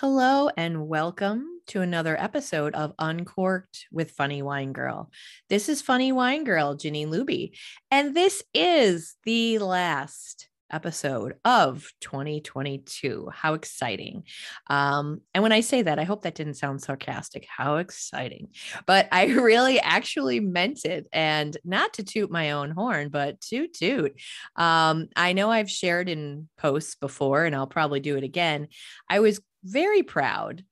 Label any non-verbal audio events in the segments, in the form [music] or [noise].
Hello and welcome to another episode of Uncorked with Funny Wine Girl. This is Funny Wine Girl, Jeannine Luby, and this is the last episode of 2022. How exciting. Um, and when I say that, I hope that didn't sound sarcastic. How exciting. But I [laughs] really actually meant it. And not to toot my own horn, but toot toot. Um, I know I've shared in posts before, and I'll probably do it again. I was very proud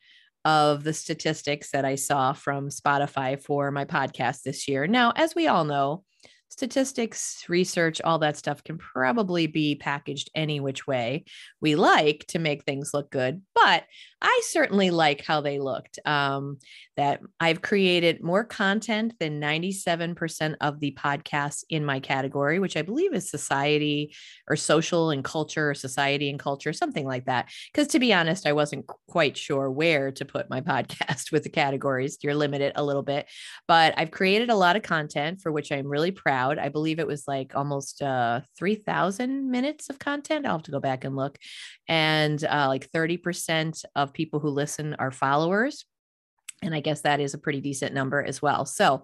of the statistics that I saw from Spotify for my podcast this year. Now, as we all know, statistics, research, all that stuff can probably be packaged any which way we like to make things look good. But I certainly like how they looked. Um, that I've created more content than 97% of the podcasts in my category, which I believe is society or social and culture, or society and culture, something like that. Because to be honest, I wasn't quite sure where to put my [laughs] podcast with the categories. You're limited a little bit, but I've created a lot of content for which I'm really proud. I believe it was like almost uh, 3,000 minutes of content. I'll have to go back and look. And uh, like 30% of people who listen are followers. And I guess that is a pretty decent number as well. So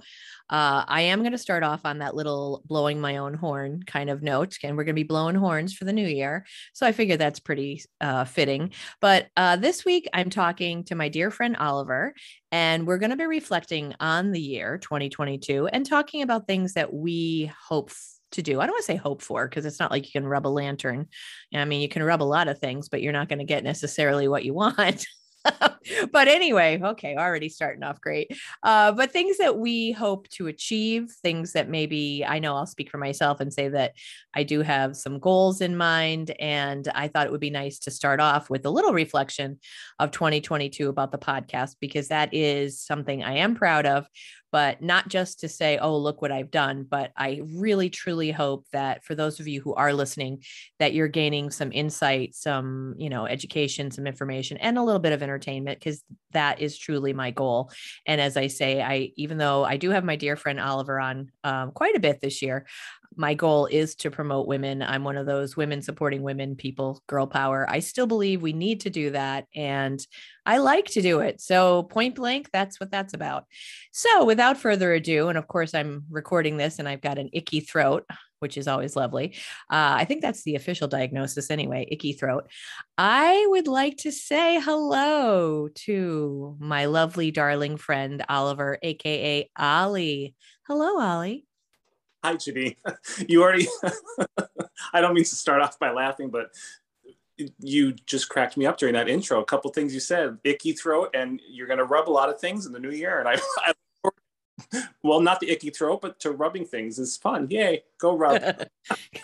uh, I am going to start off on that little blowing my own horn kind of note. And we're going to be blowing horns for the new year. So I figure that's pretty uh, fitting. But uh, this week, I'm talking to my dear friend Oliver, and we're going to be reflecting on the year 2022 and talking about things that we hope to do. I don't want to say hope for because it's not like you can rub a lantern. I mean, you can rub a lot of things, but you're not going to get necessarily what you [laughs] want. but anyway, okay, already starting off great. Uh, but things that we hope to achieve, things that maybe I know I'll speak for myself and say that I do have some goals in mind. And I thought it would be nice to start off with a little reflection of 2022 about the podcast, because that is something I am proud of but not just to say, oh, look what I've done. But I really, truly hope that for those of you who are listening, that you're gaining some insight, some, you know, education, some information, and a little bit of entertainment, because that is truly my goal. And as I say, I, even though I do have my dear friend Oliver on um, quite a bit this year, my goal is to promote women. I'm one of those women supporting women people, girl power. I still believe we need to do that. And I like to do it. So, point blank, that's what that's about. So, without further ado, and of course, I'm recording this and I've got an icky throat, which is always lovely. Uh, I think that's the official diagnosis anyway icky throat. I would like to say hello to my lovely, darling friend, Oliver, AKA Ollie. Hello, Ollie. Hi, Jeannine. [laughs] You already, [laughs] I don't mean to start off by laughing, but you just cracked me up during that intro. A couple things you said, icky throat, and you're going to rub a lot of things in the new year. And I, [laughs] I [laughs] well, not the icky throat, but to rubbing things is fun. Yay, go rub.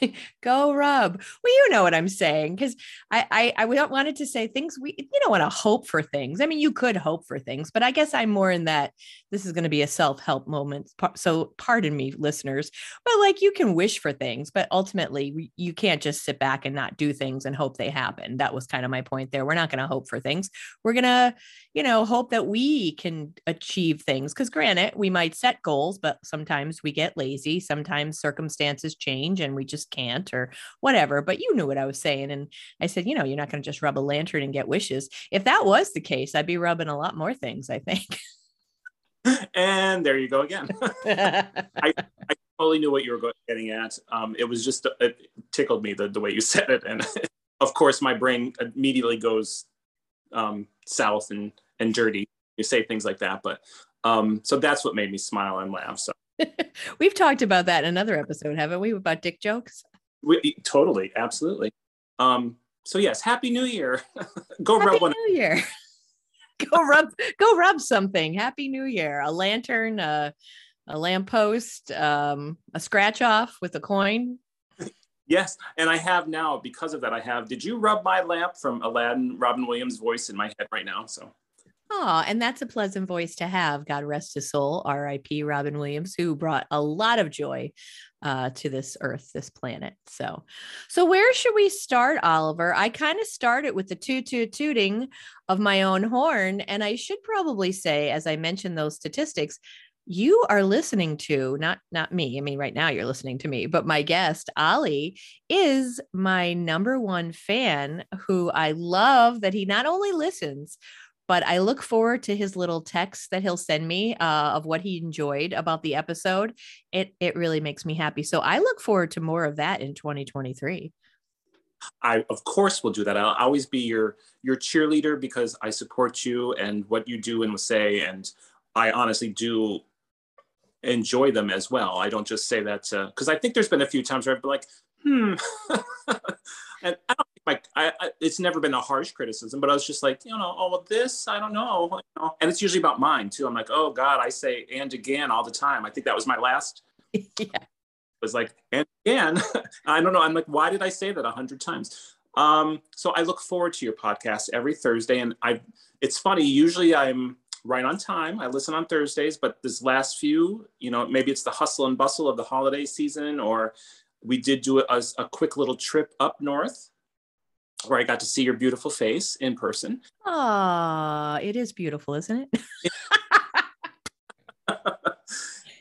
[laughs] go rub. Well, you know what I'm saying. Cause I, I, I wanted to say things we, you don't want to hope for things. I mean, you could hope for things, but I guess I'm more in that this is going to be a self-help moment. So pardon me, listeners, but like you can wish for things, but ultimately you can't just sit back and not do things and hope they happen. That was kind of my point there. We're not going to hope for things. We're to, you know, hope that we can achieve things. Cause granted, we might set goals, but sometimes we get lazy. Sometimes circumstances change and we just can't or whatever. But you knew what I was saying. And I said, you know, you're not going to just rub a lantern and get wishes. If that was the case, I'd be rubbing a lot more things, I think. [laughs] and there you go again. [laughs] [laughs] I, I, totally knew what you were getting at. Um, it was just, it tickled me the, the way you said it. And of course, my brain immediately goes um, south and, and dirty. You say things like that. But um, so that's what made me smile and laugh. So [laughs] we've talked about that in another episode, haven't we? About dick jokes. We, totally. Absolutely. Um, so yes, happy new year. [laughs] go happy rub one. New year. [laughs] go rub go rub something. Happy New Year. A lantern, a, a lamppost, um, a scratch off with a coin. Yes, and I have now because of that. I have. Did you rub my lamp from Aladdin? Robin Williams' voice in my head right now. So. Oh, and that's a pleasant voice to have. God rest his soul, R.I.P. Robin Williams, who brought a lot of joy uh, to this earth, this planet. So, so where should we start, Oliver? I kind of started with the toot toot tooting of my own horn, and I should probably say, as I mentioned those statistics, you are listening to not not me. I mean, right now you're listening to me, but my guest Ollie is my number one fan, who I love that he not only listens but I look forward to his little text that he'll send me uh, of what he enjoyed about the episode. It it really makes me happy. So I look forward to more of that in 2023. I of course will do that. I'll always be your your cheerleader because I support you and what you do and say, and I honestly do enjoy them as well. I don't just say that because I think there's been a few times where I've been like, hmm, [laughs] and I don't like I, I, it's never been a harsh criticism, but I was just like, you know, oh well, this I don't know, you know? and it's usually about mine too. I'm like, oh God, I say and again all the time. I think that was my last. [laughs] yeah. Was like and again. [laughs] I don't know. I'm like, why did I say that a hundred times? Um, so I look forward to your podcast every Thursday, and I. It's funny. Usually I'm right on time. I listen on Thursdays, but this last few, you know, maybe it's the hustle and bustle of the holiday season, or we did do a, a quick little trip up north where I got to see your beautiful face in person. Ah, it is beautiful, isn't it? [laughs]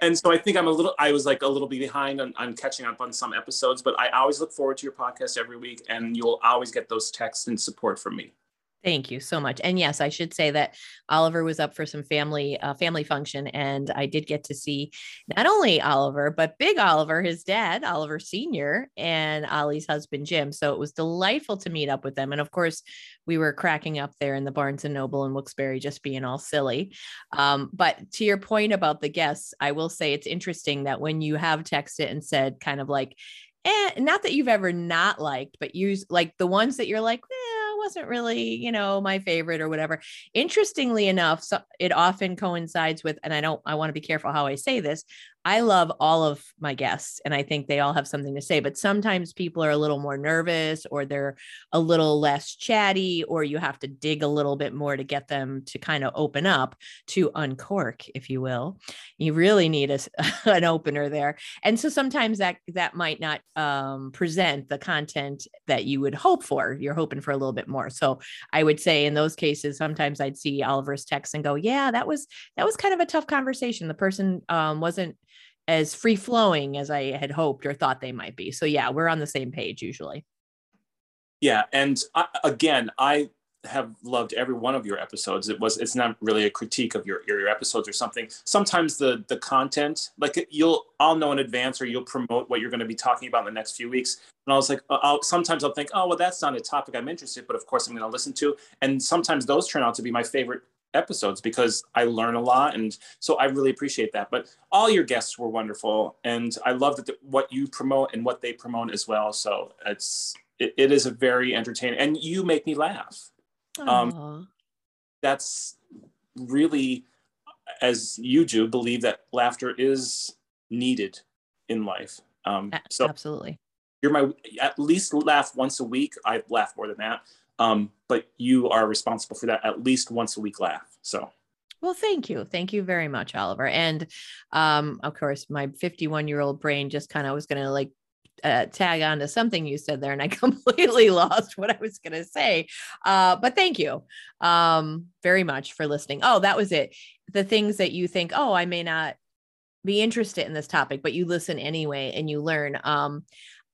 and so I think I'm a little, I was like a little bit behind on, on, catching up on some episodes, but I always look forward to your podcast every week and you'll always get those texts and support from me. Thank you so much. And yes, I should say that Oliver was up for some family uh, family function, and I did get to see not only Oliver but Big Oliver, his dad, Oliver Senior, and Ollie's husband Jim. So it was delightful to meet up with them. And of course, we were cracking up there in the Barnes and Noble in Wilkes-Barre, just being all silly. Um, but to your point about the guests, I will say it's interesting that when you have texted and said, kind of like, eh, not that you've ever not liked, but use like the ones that you're like. Eh, wasn't really, you know, my favorite or whatever. Interestingly enough, so it often coincides with, and I don't, I want to be careful how I say this. I love all of my guests and I think they all have something to say, but sometimes people are a little more nervous or they're a little less chatty, or you have to dig a little bit more to get them to kind of open up to uncork, if you will. You really need a, [laughs] an opener there. And so sometimes that that might not um, present the content that you would hope for. You're hoping for a little bit more. So I would say in those cases, sometimes I'd see Oliver's text and go, yeah, that was that was kind of a tough conversation. The person um, wasn't as free flowing as I had hoped or thought they might be. So yeah, we're on the same page usually. Yeah, and I, again, I have loved every one of your episodes. It was it's not really a critique of your your episodes or something. Sometimes the the content, like you'll I'll know in advance or you'll promote what you're going to be talking about in the next few weeks. And I was like, uh, I'll sometimes I'll think, oh well, that's not a topic I'm interested, but of course I'm going to listen to. And sometimes those turn out to be my favorite episodes because I learn a lot. And so I really appreciate that. But all your guests were wonderful. And I love that the, what you promote and what they promote as well. So it's, it, it is a very entertaining, and you make me laugh. Um, that's really, as you do, believe that laughter is needed in life. Um, so absolutely. You're my at least laugh once a week. I laugh more than that. Um, but you are responsible for that at least once a week laugh. So well, thank you. Thank you very much, Oliver. And um, of course, my 51 year old brain just kind of was going to like uh, tag on to something you said there, and I [laughs] completely lost what I was going to say. Uh, but thank you um, very much for listening. Oh, that was it. The things that you think, oh, I may not be interested in this topic, but you listen anyway and you learn. Um,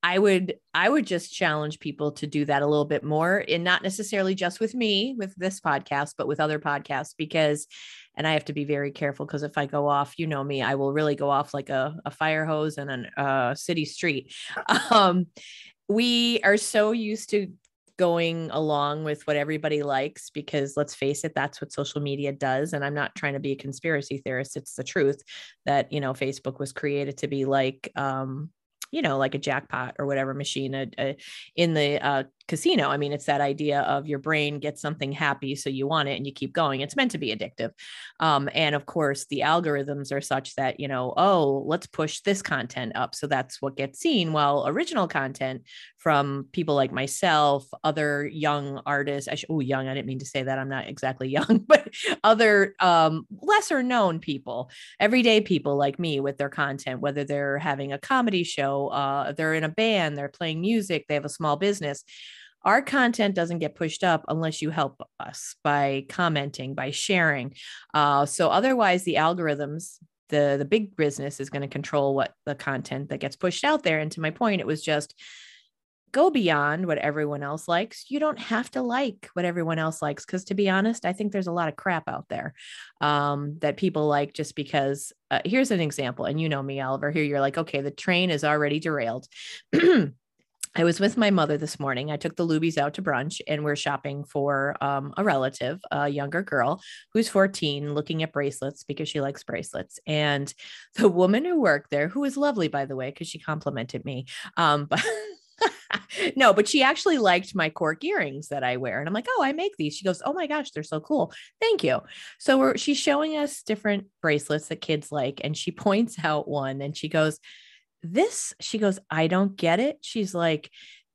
I would I would just challenge people to do that a little bit more and not necessarily just with me with this podcast but with other podcasts because and I have to be very careful because if I go off you know me I will really go off like a, a fire hose in a uh, city street. [laughs] Um, we are so used to going along with what everybody likes because let's face it that's what social media does and i'm not trying to be a conspiracy theorist it's the truth that you know facebook was created to be like um you know, like a jackpot or whatever machine a, a, in the uh, casino. I mean, it's that idea of your brain gets something happy, so you want it and you keep going. It's meant to be addictive. Um, and of course, the algorithms are such that, you know, oh, let's push this content up. So that's what gets seen. While original content from people like myself, other young artists, sh- oh, young, I didn't mean to say that. I'm not exactly [laughs] young, but other um, lesser known people, everyday people like me with their content, whether they're having a comedy show, uh, they're in a band, they're playing music, they have a small business our content doesn't get pushed up unless you help us by commenting by sharing uh, so otherwise the algorithms the the big business is going to control what the content that gets pushed out there and to my point it was just go beyond what everyone else likes. You don't have to like what everyone else likes. Cause to be honest, I think there's a lot of crap out there um, that people like just because. Uh, here's an example. And you know me, Oliver. Here you're like, okay, the train is already derailed. [clears throat] I was with my mother this morning. I took the Lubies out to brunch and we're shopping for um, a relative, a younger girl who's 14, looking at bracelets because she likes bracelets. And [laughs] the woman who worked there, who was lovely, by the way, because she complimented me, um, [laughs] but no, but she actually liked my cork earrings that I wear. And I'm like, oh, I make these. She goes, oh my gosh, they're so cool. Thank you. So she's showing us different bracelets that kids like. And she [laughs] points out one and she goes, this, she goes, I don't get it. She's like,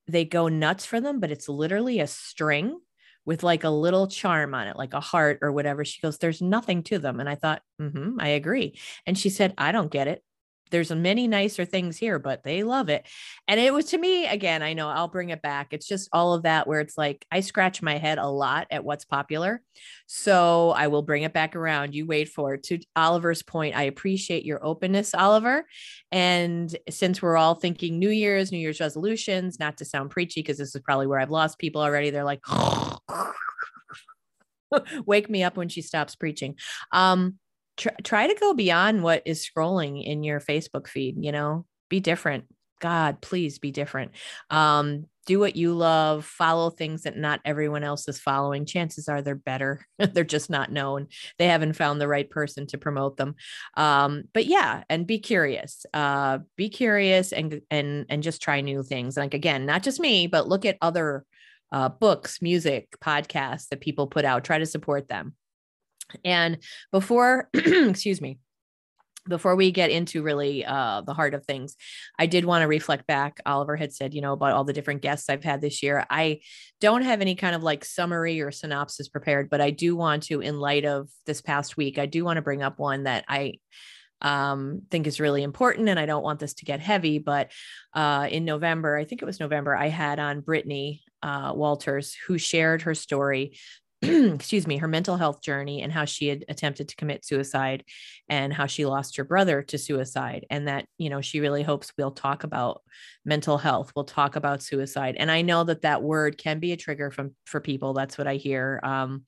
they go nuts for them, but it's literally a string with like a little charm on it, like a heart or whatever. She goes, There's nothing to them. And I thought, mm-hmm, I agree. And she said, I don't get it there's many nicer things here, but they love it. And it was to me, again, I know I'll bring it back. It's just all of that where it's like I scratch my head a lot at what's popular. So I will bring it back around. You wait for it. To Oliver's point, I appreciate your openness, Oliver. And since we're all thinking New Year's, New Year's resolutions, not to sound preachy, because this is probably where I've lost people already. They're like, [laughs] wake me up when she stops preaching. Um, try, try to go beyond what is scrolling in your Facebook feed, you know, be different. God, please be different. Um, do what you love, follow things that not everyone else is following. Chances are they're better. [laughs] they're just not known. They haven't found the right person to promote them. Um, but yeah, and be curious. Uh, be curious and and and just try new things. Like again, not just me, but look at other uh, books, music, podcasts that people put out. Try to support them. And before, [clears throat] excuse me, before we get into really uh, the heart of things, I did want to reflect back. Oliver had said, you know, about all the different guests I've had this year. I don't have any kind of like summary or synopsis prepared, but I do want to, in light of this past week, I do want to bring up one that I um, think is really important. And I don't want this to get heavy, but uh, in November, I think it was November, I had on Brittany uh, Walters, who shared her story [clears throat] excuse me, her mental health journey and how she had attempted to commit suicide and how she lost her brother to suicide. And that, you know, she really hopes we'll talk about mental health. We'll talk about suicide. And I know that that word can be a trigger from, for people. That's what I hear. Um,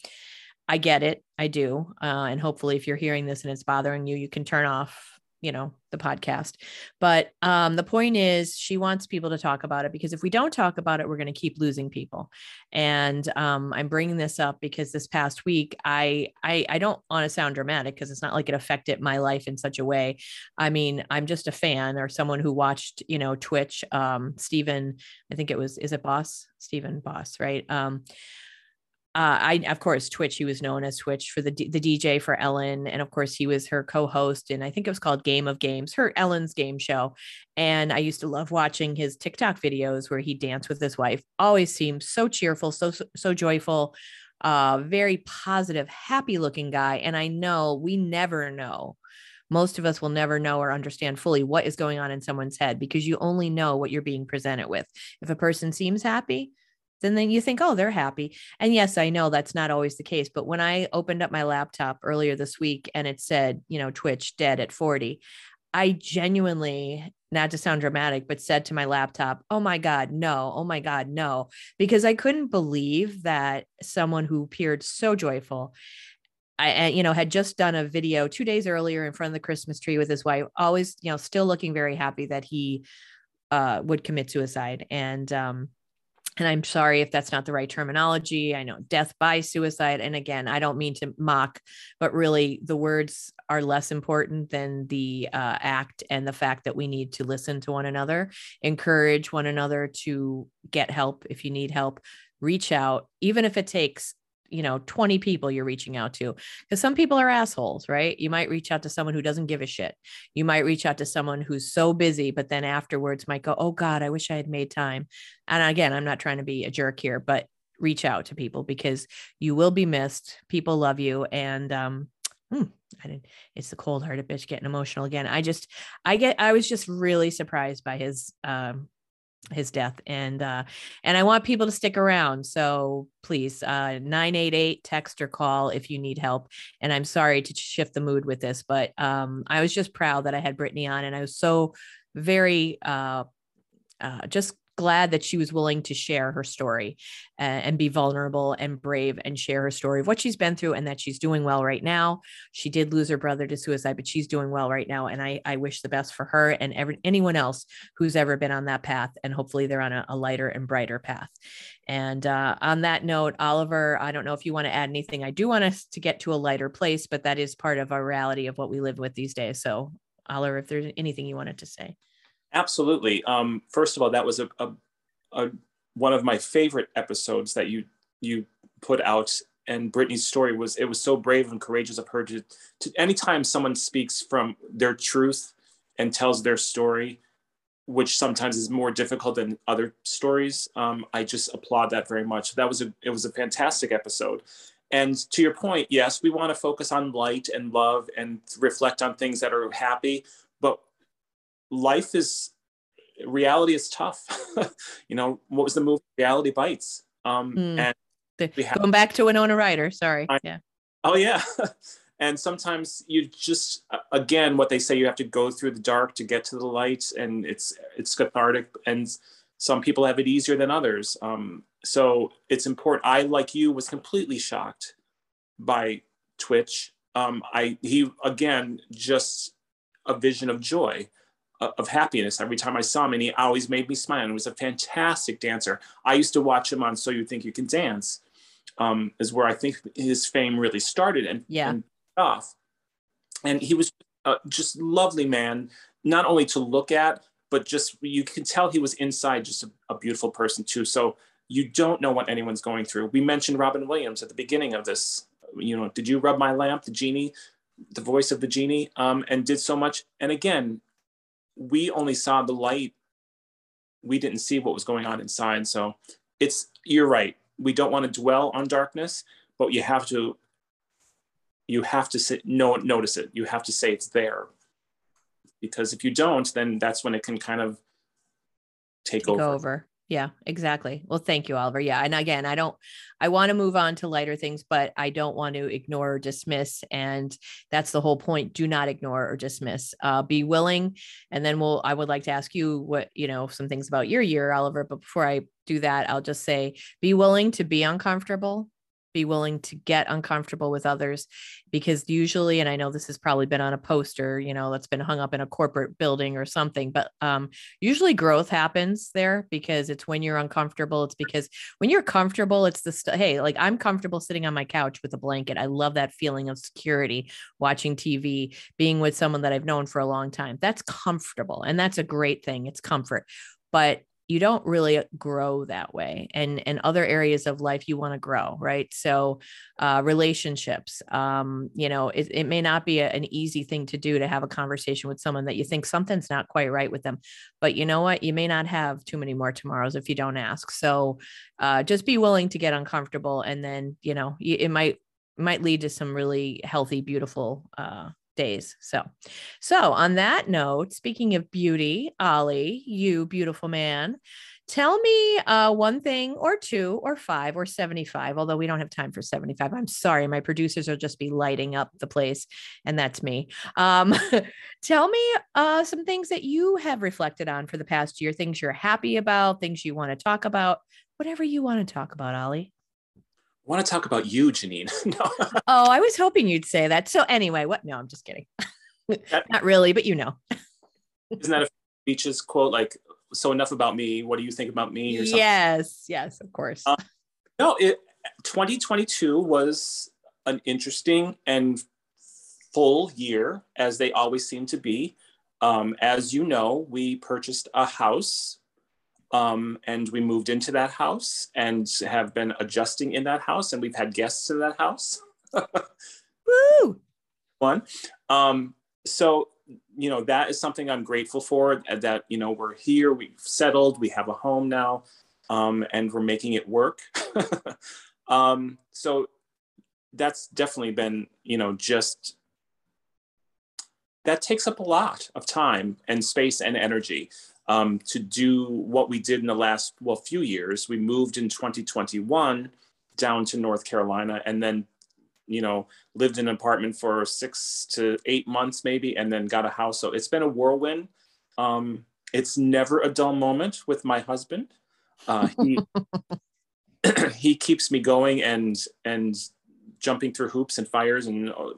I get it. I do. Uh, and hopefully if you're hearing this and it's bothering you, you can turn off you know the podcast. But um the point is she wants people to talk about it because if we don't talk about it we're going to keep losing people. And um i'm bringing this up because this past week i i, I don't want to sound dramatic because it's not like it affected my life in such a way. I mean i'm just a fan or someone who watched you know twitch um stephen i think it was is it boss? Stephen boss right? Um uh, I of course Twitch. He was known as Twitch for the D- the DJ for Ellen, and of course he was her co-host, and I think it was called Game of Games, her Ellen's game show. And I used to love watching his TikTok videos where he danced with his wife. Always seemed so cheerful, so so joyful, uh, very positive, happy looking guy. And I know we never know. Most of us will never know or understand fully what is going on in someone's head because you only know what you're being presented with. If a person seems happy, then then you think oh they're happy and yes i know that's not always the case but when i opened up my laptop earlier this week and it said you know twitch dead at 40 i genuinely not to sound dramatic but said to my laptop oh my god no oh my god no because i couldn't believe that someone who appeared so joyful I, you know, had just done a video two days earlier in front of the Christmas tree with his wife, always, you know, still looking very happy that he uh, would commit suicide. And um, and I'm sorry if that's not the right terminology. I know death by suicide. And again, I don't mean to mock, but really the words are less important than the uh, act and the fact that we need to listen to one another, encourage one another to get help if you need help, reach out, even if it takes you know 20 people you're reaching out to because some people are assholes right? You might reach out to someone who doesn't give a shit. You might reach out to someone who's so busy but then afterwards might go oh god i wish i had made time. And again i'm not trying to be a jerk here but reach out to people because you will be missed. People love you and um hmm, I didn't, it's the cold hearted bitch getting emotional again. I just, I get, I was just really surprised by his um, his death and uh and i want people to stick around. So please uh 988 text or call if you need help. And i'm sorry to shift the mood with this but um i was just proud that i had brittany on and i was so very uh uh, just glad that she was willing to share her story uh, and be vulnerable and brave and share her story of what she's been through and that she's doing well right now. She did lose her brother to suicide, but she's doing well right now. And I, I wish the best for her and every, anyone else who's ever been on that path. And hopefully they're on a, a lighter and brighter path. And uh, on that note, Oliver, I don't know if you want to add anything. I do want us to get to a lighter place, but that is part of our reality of what we live with these days. So, Oliver, if there's anything you wanted to say. Absolutely. Um, first of all, that was a, a, a, one of my favorite episodes that you you put out. And Brittany's story was it was so brave and courageous of her to, to anytime someone speaks from their truth and tells their story, which sometimes is more difficult than other stories. Um, I just applaud that very much. That was a it was a fantastic episode. And to your point, yes, we want to focus on light and love and reflect on things that are happy, life is reality is tough. [laughs] you know, what was the movie? Reality Bites. Um, mm. And the, have, going back to Winona Ryder. Sorry. I, yeah. Oh yeah. [laughs] and sometimes you just again what they say you have to go through the dark to get to the light, and it's it's cathartic. And some people have it easier than others. Um, so it's important. I like you was completely shocked by Twitch. Um, I he again just a vision of joy of happiness every time I saw him, and he always made me smile. And he was a fantastic dancer. I used to watch him on So You Think You Can Dance, um, is where I think his fame really started and, yeah. and off. And he was uh, just lovely man, not only to look at, but just you can tell he was inside just a, a beautiful person too. So you don't know what anyone's going through. We mentioned Robin Williams at the beginning of this. You know, did you rub my lamp? The genie, the voice of the genie, um, and did so much. And again, we only saw the light. We didn't see what was going on inside. So it's you're right. We don't want to dwell on darkness but you have to you have to sit, no, notice it. You have to say it's there. Because if you don't then that's when it can kind of take, take over. over yeah, exactly. Well, thank you, Oliver. Yeah. And again, I don't, I want to move on to lighter things, but I don't want to ignore or dismiss. And that's the whole point. Do not ignore or dismiss. Uh, be willing. And then we'll, I would like to ask you what, you know, some things about your year, Oliver. But before I do that, I'll just say be willing to be uncomfortable be willing to get uncomfortable with others because usually and i know this has probably been on a poster you know that's been hung up in a corporate building or something but um, usually growth happens there because it's when you're uncomfortable it's because when you're comfortable it's the st- hey like i'm comfortable sitting on my couch with a blanket. I love that feeling of security watching tv being with someone that i've known for a long time. That's comfortable and that's a great thing it's comfort. But you don't really grow that way and and other areas of life you want to grow right? So uh, relationships um, you know it, it may not be a, an easy thing to do to have a conversation with someone that you think something's not quite right with them but you know what? You may not have too many more tomorrows if you don't ask. So uh, just be willing to get uncomfortable and then you know it might might lead to some really healthy beautiful uh, days. So, so on that note, speaking of beauty, Ollie, you beautiful man, tell me uh, one thing or two or five or 75, although we don't have time for 75. I'm sorry. My producers will just be lighting up the place and that's me. Um, [laughs] tell me uh, some things that you have reflected on for the past year, things you're happy about, things you want to talk about, whatever you want to talk about, Ollie want to talk about you, Jeannine. [laughs] no. [laughs] Oh, I was hoping you'd say that. So anyway, what? No, I'm just kidding. That, [laughs] Not really, but you know. isn't that a Beaches quote? Like, so enough about me. What do you think about me? Or? Yes, yes, of course. Uh, no, it 2022 was an interesting and full year, as they always seem to be. Um, as you know, we purchased a house um, and we moved into that house and have been adjusting in that house, and we've had guests in that house. [laughs] Woo! One. Um, so, you know, that is something I'm grateful for that, you know, we're here, we've settled, we have a home now, um, and we're making it work. [laughs] um, so that's definitely been, you know, just that takes up a lot of time and space and energy um, to do what we did in the last well few years. We moved in 2021 down to North Carolina, and then you know lived in an apartment for six to eight months maybe, and then got a house. So it's been a whirlwind. Um, it's never a dull moment with my husband. Uh, he [laughs] [clears throat] he keeps me going and and jumping through hoops and fires and uh,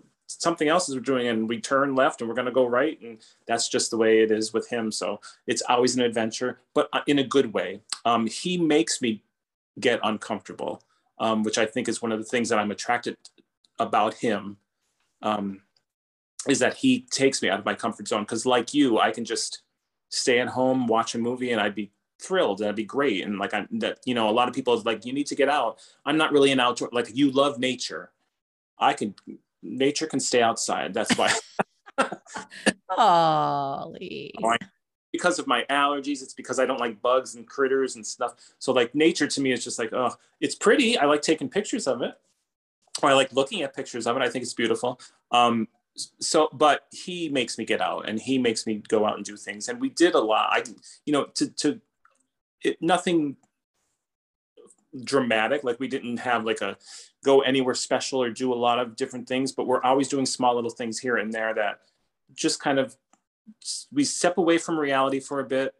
something else is we're doing and we turn left and we're going to go right and that's just the way it is with him. So it's always an adventure but uh, in a good way. Um, he makes me get uncomfortable um, which i think is one of the things that i'm attracted about him um, is that he takes me out of my comfort zone. Because like you i can just stay at home watch a movie and i'd be thrilled that'd be great and like i'm that you know a lot of people is like you need to get out. I'm not really an outdoor like you love nature. I can nature can stay outside. That's why. [laughs] Ollie. because of my allergies, it's because I don't like bugs and critters and stuff. So like nature to me is just like, oh, it's pretty. I like taking pictures of it. Or I like looking at pictures of it. I think it's beautiful. Um, so but he makes me get out and he makes me go out and do things. And we did a lot. I you know, to to it, nothing dramatic. Like we didn't have like a go anywhere special or do a lot of different things, but we're always doing small little things here and there that just kind of we step away from reality for a bit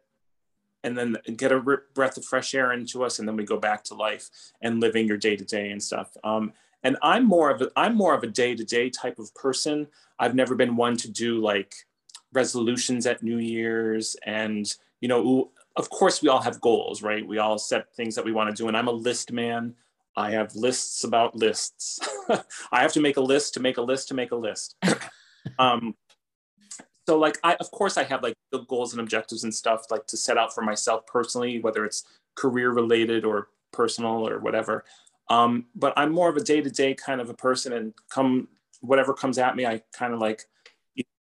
and then get a breath of fresh air into us and then we go back to life and living your day to day and stuff. Um, and i'm more of a i'm more of a day to day type of person. I've never been one to do like resolutions at new year's and you know of course we all have goals right? We all set things that we want to do and i'm a list man I have lists about lists. [laughs] I have to make a list to make a list to make a list. [laughs] um, so like I of course I have like the goals and objectives and stuff like to set out for myself personally, whether it's career related or personal or whatever. Um, but I'm more of a day to day kind of a person, and come whatever comes at me, I kind of like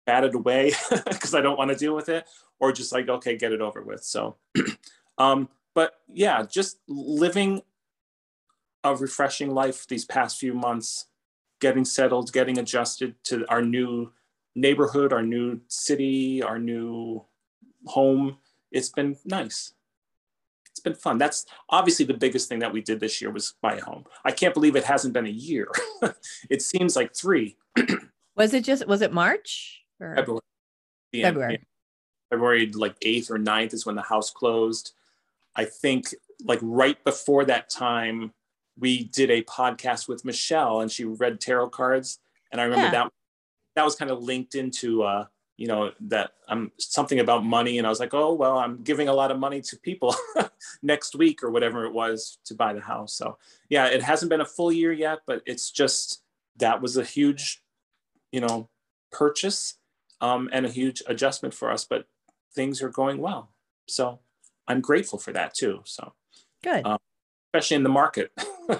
bat it away [laughs] because I don't want to deal with it, or just like okay, get it over with. So, [clears throat] um, but yeah, just living a refreshing life these past few months, getting settled, getting adjusted to our new neighborhood, our new city, our new home. It's been nice. It's been fun. That's obviously the biggest thing that we did this year was buy a home. I can't believe it hasn't been a year. [laughs] it seems like three. [clears throat] was it just was it March or February? February. February like 8th or 9th is when the house closed. I think like right before that time, we did a podcast with Michelle and she read tarot cards. And I remember yeah. that that was kind of linked into uh, you know, that I'm um, something about money. And I was like, oh well, I'm giving a lot of money to people [laughs] next week or whatever it was to buy the house. So yeah, it hasn't been a full year yet, but it's just that was a huge, you know, purchase um, and a huge adjustment for us. But things are going well. So I'm grateful for that too. So good. Um, especially in the market,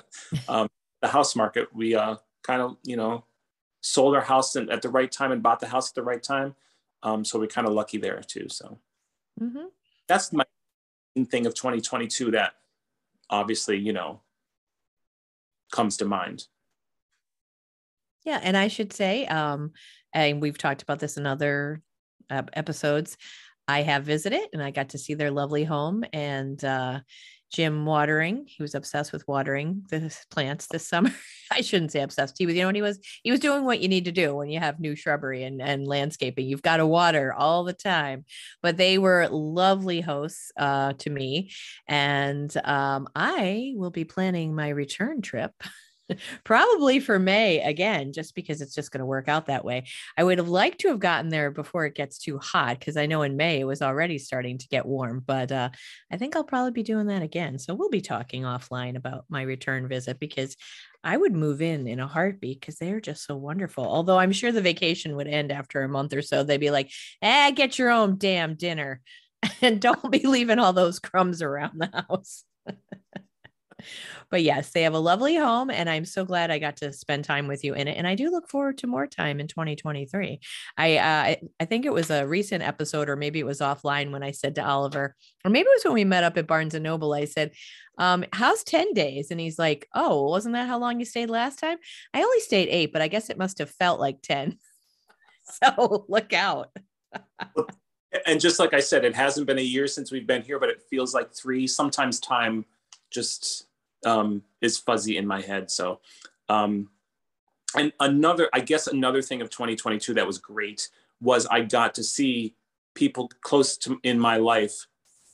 [laughs] um, the house market. We uh, kind of, you know, sold our house at the right time and bought the house at the right time. Um, so we're kind of lucky there too. So mm-hmm. that's my thing of 2022 that obviously, you know, comes to mind. Yeah. And I should say, um, and we've talked about this in other uh, episodes. I have visited and I got to see their lovely home and uh, Jim watering. He was obsessed with watering the plants this summer. [laughs] I shouldn't say obsessed. He was, you know what he was? He was doing what you need to do when you have new shrubbery and, and landscaping. You've got to water all the time. But they were lovely hosts uh, to me. And um, I will be planning my return trip [laughs] probably for May again, just because it's just going to work out that way. I would have liked to have gotten there before it gets too hot because I know in May it was already starting to get warm, but uh, I think I'll probably be doing that again. So we'll be talking offline about my return visit because I would move in in a heartbeat because they're just so wonderful. Although I'm sure the vacation would end after a month or so. They'd be like, eh, get your own damn dinner [laughs] and don't be leaving all those crumbs around the house. [laughs] but yes, they have a lovely home, and I'm so glad I got to spend time with you in it. And I do look forward to more time in 2023. I uh, I think it was a recent episode, or maybe it was offline when I said to Oliver, or maybe it was when we met up at Barnes and Noble. I said, um, "How's 10 days?" And he's like, "Oh, wasn't that how long you stayed last time? I only stayed eight, but I guess it must have felt like 10." [laughs] so look out. and just like I said, it hasn't been a year since we've been here, but it feels like three. Sometimes time just um, is fuzzy in my head. So, um, and another, I guess, another thing of 2022 that was great was I got to see people close to in my life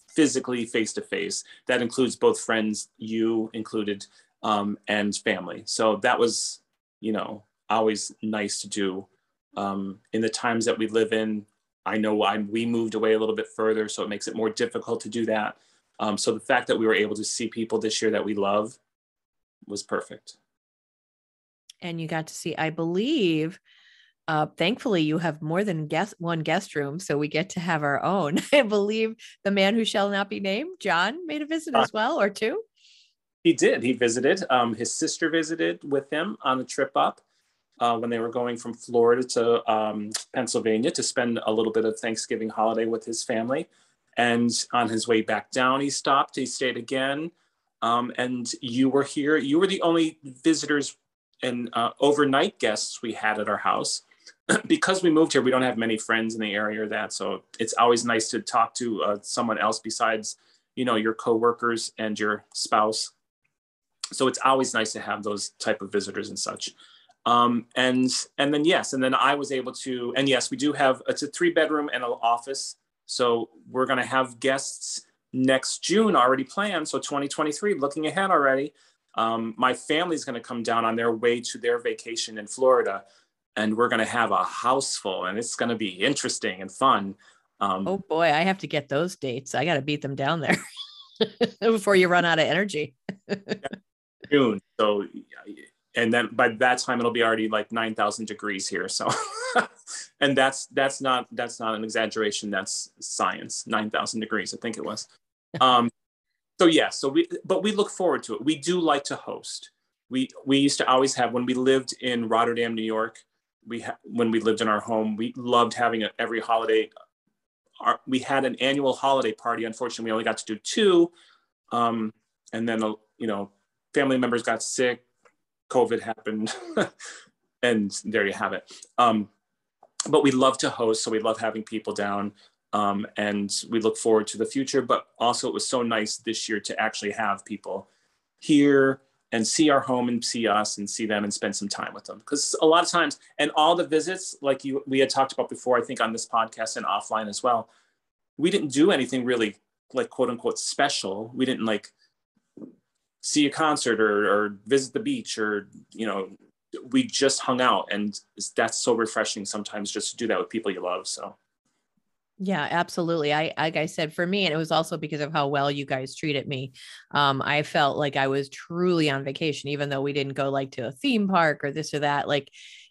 physically face to face. That includes both friends, you included, um, and family. So that was, you know, always nice to do. Um, in the times that we live in, I know I, we moved away a little bit further, so it makes it more difficult to do that. Um, so the fact that we were able to see people this year that we love was perfect. And you got to see, I believe, uh, thankfully you have more than guest one guest room, so we get to have our own. [laughs] I believe the man who shall not be named, John, made a visit as well, or two. He did. He visited. Um, his sister visited with him on a trip up uh, when they were going from Florida to um, Pennsylvania to spend a little bit of Thanksgiving holiday with his family. And on his way back down, he stopped. He stayed again. Um, and you were here. You were the only visitors and uh, overnight guests we had at our house. [clears throat] because we moved here, we don't have many friends in the area or that. So it's always nice to talk to uh, someone else besides, you know, your coworkers and your spouse. So it's always nice to have those type of visitors and such. Um, and and then yes, and then I was able to, and yes, we do have it's a three bedroom and an office. So we're gonna have guests next June already planned. So 2023, looking ahead already. Um, my family's gonna come down on their way to their vacation in Florida, and we're gonna have a house full, and it's gonna be interesting and fun. Um, oh boy, I have to get those dates. I got to beat them down there [laughs] before you run out of energy. [laughs] June. So and then by that time it'll be already like 9000 degrees here so [laughs] and that's that's not that's not an exaggeration that's science 9000 degrees i think it was. [laughs] Um so yeah so we but we look forward to it. We do like to host. We we used to always have when we lived in rotterdam new york we ha- when we lived in our home we loved having a, every holiday our, we had an annual holiday party. Unfortunately we only got to do two um and then you know family members got sick COVID happened, [laughs] and there you have it. Um, but we love to host, so we love having people down, um, and we look forward to the future. But also, it was so nice this year to actually have people here and see our home and see us and see them and spend some time with them because a lot of times and all the visits like you we had talked about before i think on this podcast and offline as well we didn't do anything really like quote unquote special we didn't like see a concert or, or visit the beach or you know we just hung out. And that's so refreshing sometimes just to do that with people you love. So. Yeah absolutely. I like i said for me and it was also because of how well you guys treated me um i felt like i was truly on vacation even though we didn't go like to a theme park or this or that. Like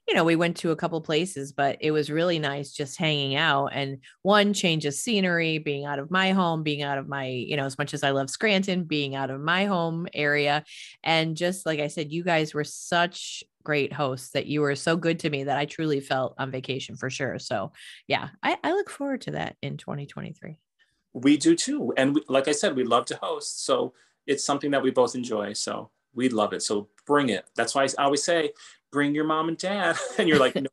you know, we went to a couple places, but it was really nice just hanging out and one change of scenery, being out of my home, being out of my, you know, as much as I love Scranton, being out of my home area. And just like I said, you guys were such great hosts that you were so good to me that I truly felt on vacation for sure. So, yeah, I, I look forward to that in 2023. We do too. And we, like I said, we love to host. So, it's something that we both enjoy. So, we love it. So, bring it. That's why I always say bring your mom and dad. [laughs] And you're like, no,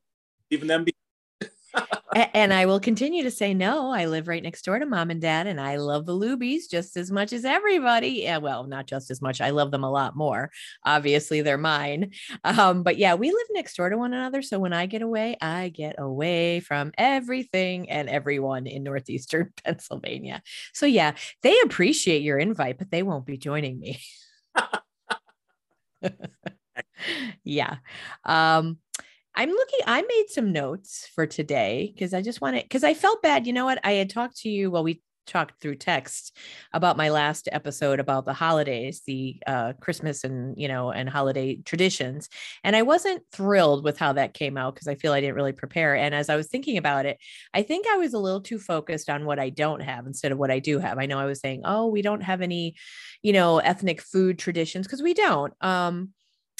even them be [laughs] and I will continue to say no. I live right next door to mom and dad, and I love the Lubies just as much as everybody. Yeah, well, not just as much. I love them a lot more. Obviously, they're mine. Um, but yeah, we live next door to one another. So when I get away, I get away from everything and everyone in northeastern [laughs] Pennsylvania. So yeah, they appreciate your invite, but they won't be joining me. [laughs] yeah. Um, I'm looking, I made some notes for today because I just wanted, because I felt bad. You know what? I had talked to you, well, we talked through text about my last episode about the holidays the uh, christmas and you know and holiday traditions and i wasn't thrilled with how that came out because i feel i didn't really prepare and as i was thinking about it i think i was a little too focused on what i don't have instead of what i do have i know i was saying oh we don't have any you know ethnic food traditions because we don't um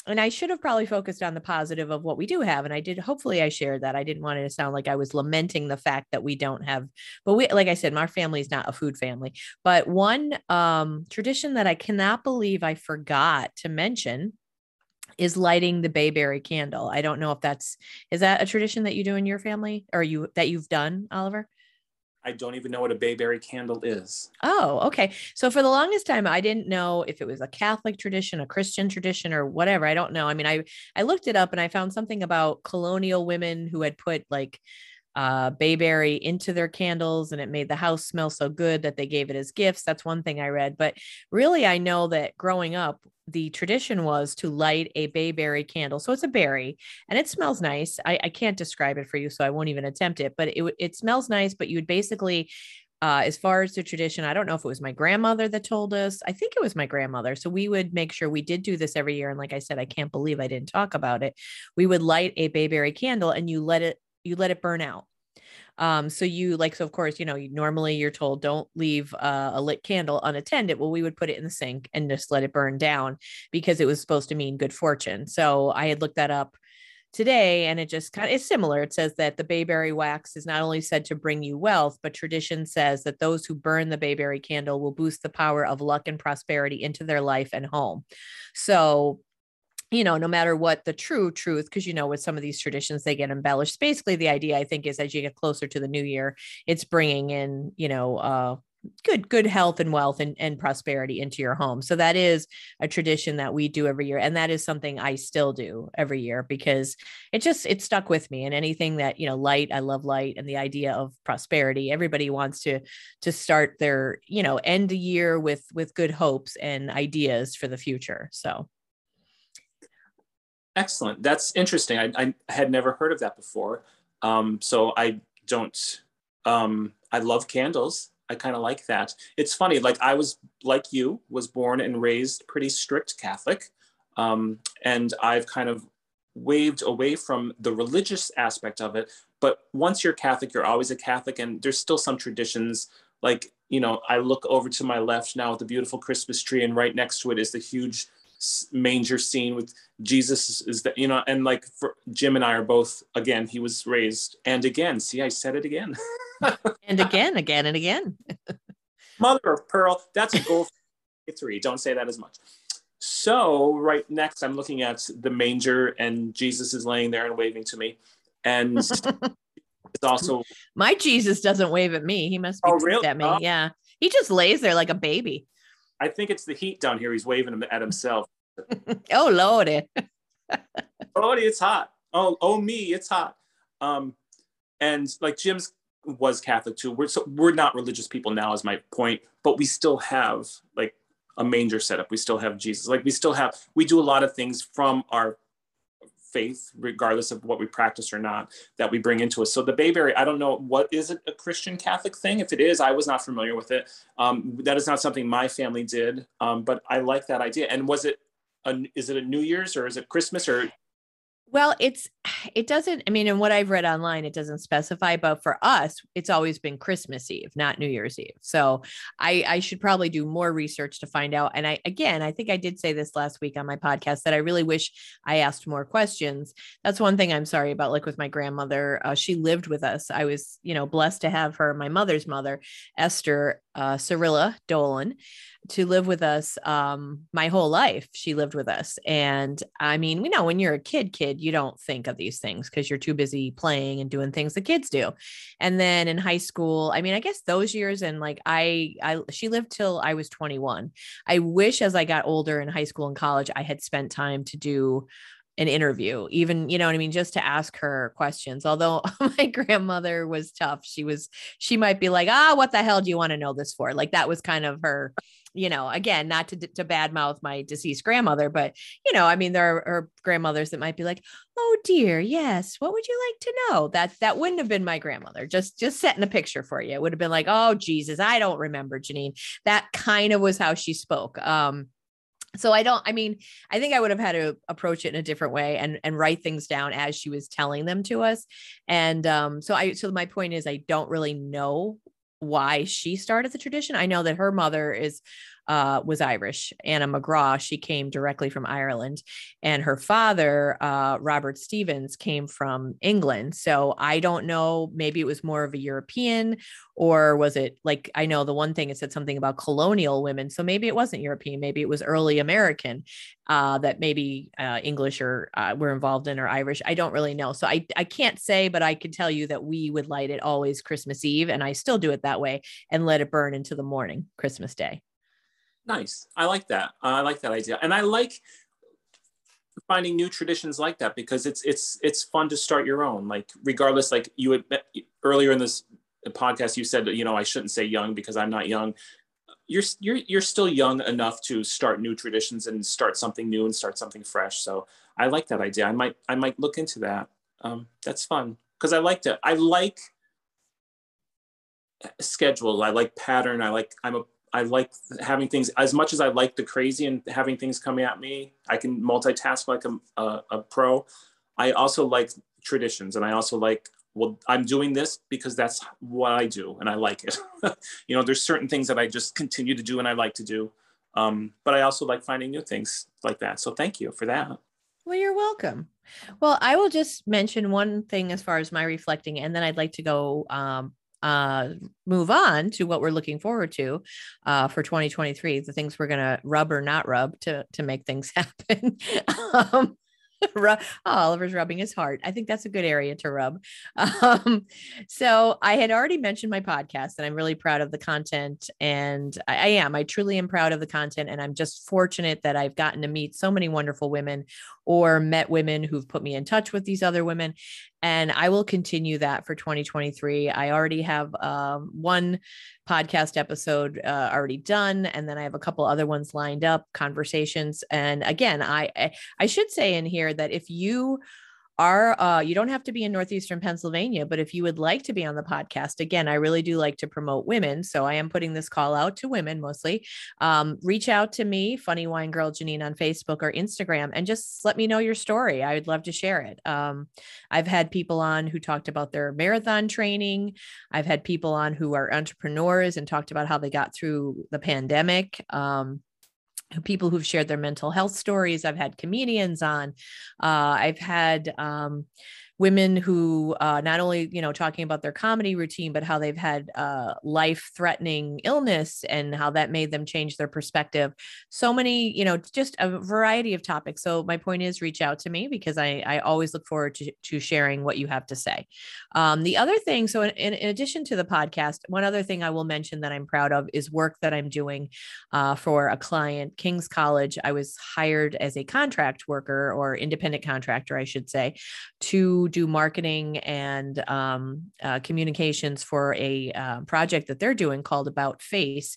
and I should have probably focused on the positive of what we do have. And I did, hopefully I shared that. I didn't want it to sound like I was lamenting the fact that we don't have, but we, like I said, my family is not a food family, but one um, tradition that I cannot believe I forgot to mention is lighting the bayberry candle. I don't know if that's, is that a tradition that you do in your family or you, that you've done, Oliver? I don't even know what a bayberry candle is. Oh, okay. So for the longest time, I didn't know if it was a Catholic tradition, a Christian tradition, or whatever. I don't know. I mean, I I looked it up and I found something about colonial women who had put like uh, bayberry into their candles and it made the house smell so good that they gave it as gifts. That's one thing I read. But really, I know that growing up, the tradition was to light a bayberry candle. So it's a berry and it smells nice. I, I can't describe it for you, so I won't even attempt it, but it, it smells nice. But you would basically uh, as far as the tradition, I don't know if it was my grandmother that told us. I think it was my grandmother. So we would make sure we did do this every year. And like I said, I can't believe I didn't talk about it. We would light a bayberry candle and you let it you let it burn out. Um, so you like, so of course, you know, you, normally you're told don't leave uh, a lit candle unattended. Well, we would put it in the sink and just let it burn down because it was supposed to mean good fortune. So I had looked that up today and it just kind of is similar. It says that the bayberry wax is not only said to bring you wealth, but tradition says that those who burn the bayberry candle will boost the power of luck and prosperity into their life and home. So you know, no matter what the true truth, because you know, with some of these traditions, they get embellished. Basically, the idea I think is as you get closer to the new year, it's bringing in, you know, uh, good good health and wealth and, and prosperity into your home. So that is a tradition that we do every year and that is something i still do every year because it just it stuck with me. And anything that you know light i love light and the idea of prosperity. Everybody wants to to start their you know end the year with with good hopes and ideas for the future. So Excellent. That's interesting. I, I had never heard of that before. Um, so I don't, um, I love candles. I kind of like that. It's funny, like I was, like you, was born and raised pretty strict Catholic. Um, and I've kind of waved away from the religious aspect of it. But once you're Catholic, you're always a Catholic. And there's still some traditions like, you know, I look over to my left now with the beautiful Christmas tree, and right next to it is the huge manger scene with Jesus is that you know and like for Jim and I are both again he was raised and again see I said it again. [laughs] And again again and again. Mother of pearl that's a goal three don't say that as much. So right next I'm looking at the manger and Jesus is laying there and waving to me and [laughs] it's also my Jesus doesn't wave at me. He must be oh, really? at me. Oh. yeah. He just lays there like a baby I think it's the heat down here. He's waving at himself. [laughs] oh lordy. [laughs] lordy, it's hot. Oh, oh me, it's hot. Um, and like Jim's was Catholic too. We're so we're not religious people now, is my point, but we still have like a manger setup. We still have Jesus. Like we still have we do a lot of things from our faith, regardless of what we practice or not, that we bring into us. So the bayberry, I don't know what is it a Christian Catholic thing. If it is, I was not familiar with it. Um, that is not something my family did, um, but I like that idea. And was it? A, is it a New Year's or is it Christmas or well, it's [sighs] it doesn't. I mean, in what I've read online, it doesn't specify. But for us, it's always been Christmas Eve, not New Year's Eve. So I I should probably do more research to find out. And I again, I think I did say this last week on my podcast that I really wish I asked more questions. That's one thing I'm sorry about. Like with my grandmother, uh, she lived with us. I was you know blessed to have her, my mother's mother, Esther uh, Cyrilla Dolan to live with us um, my whole life. She lived with us. And I mean, we know when you're a kid, kid, you don't think of these things because you're too busy playing and doing things the kids do. And then in high school, I mean, I guess those years and like I, I, she lived till I was 21. I wish as I got older in high school and college, I had spent time to do an interview, even, you know what I mean, just to ask her questions. Although [laughs] my grandmother was tough. She was, she might be like, ah, what the hell do you want to know this for? Like that was kind of her, you know, again, not to, to badmouth my deceased grandmother, but, you know, I mean, there are, grandmothers that might be like, oh dear, yes, what would you like to know? That, that wouldn't have been my grandmother. Just, just setting a picture for you. It would have been like, oh, Jesus, I don't remember Jeannine. That kind of was how she spoke. Um, so i don't i mean i think i would have had to approach it in a different way and and write things down as she was telling them to us. And um so i so my point is i don't really know why she started the tradition. I know that her mother is uh, was Irish. Anna McGraw, she came directly from Ireland, and her father, uh, Robert Stevens, came from England. So I don't know, maybe it was more of a European, or was it like I know the one thing it said something about colonial women. So maybe it wasn't European, maybe it was early American uh, that maybe uh, English or uh, were involved in or Irish. I don't really know. So I, I can't say, but I can tell you that we would light it always Christmas Eve, and I still do it that way and let it burn into the morning, Christmas Day. Nice. I like that. I like that idea, and I like finding new traditions like that because it's it's it's fun to start your own. Like regardless, like you had earlier in this podcast, you said you know I shouldn't say young because I'm not young. You're you're you're still young enough to start new traditions and start something new and start something fresh. So I like that idea. I might I might look into that. Um, that's fun because I like to I like schedule. I like pattern. I like I'm a I like having things as much as I like the crazy and having things coming at me. I can multitask like a, a, a pro. I also like traditions and I also like, well, I'm doing this because that's what I do and I like it. [laughs] you know, there's certain things that I just continue to do and I like to do. Um, but I also like finding new things like that. So thank you for that. Well, you're welcome. Well, I will just mention one thing as far as my reflecting, and then I'd like to go um, uh, move on to what we're looking forward to uh, for 2023, the things we're going to rub or not rub to, to make things [laughs] happen. um, oh, Oliver's rubbing his heart. I think that's a good area to rub. Um, so I had already mentioned my podcast, and I'm really proud of the content. And I, I, am. I truly am proud of the content, and I'm just fortunate that I've gotten to meet so many wonderful women, or met women who've put me in touch with these other women. And I will continue that for 2023. I already have um, one podcast episode uh, already done, and then I have a couple other ones lined up, conversations. And again, I I should say in here that if you are uh, you don't have to be in northeastern pennsylvania but if you would like to be on the podcast again i really do like to promote women so i am putting this call out to women mostly. Um, reach out to me funny wine girl jeannine on facebook or instagram and just let me know your story. I would love to share it. Um, i've had people on who talked about their marathon training. I've had people on who are entrepreneurs and talked about how they got through the pandemic. Um, people who've shared their mental health stories. I've had comedians on. Uh, I've had um, women who uh, not only you know talking about their comedy routine but how they've had uh, life threatening illness and how that made them change their perspective. So many you know just a variety of topics. So my point is reach out to me because i, I always look forward to, to sharing what you have to say. Um, the other thing so in, in, addition to the podcast one other thing i will mention that i'm proud of is work that i'm doing uh, for a client king's college. I was hired as a contract worker or independent contractor i should say to do marketing and um, uh, communications for a uh, project that they're doing called About Face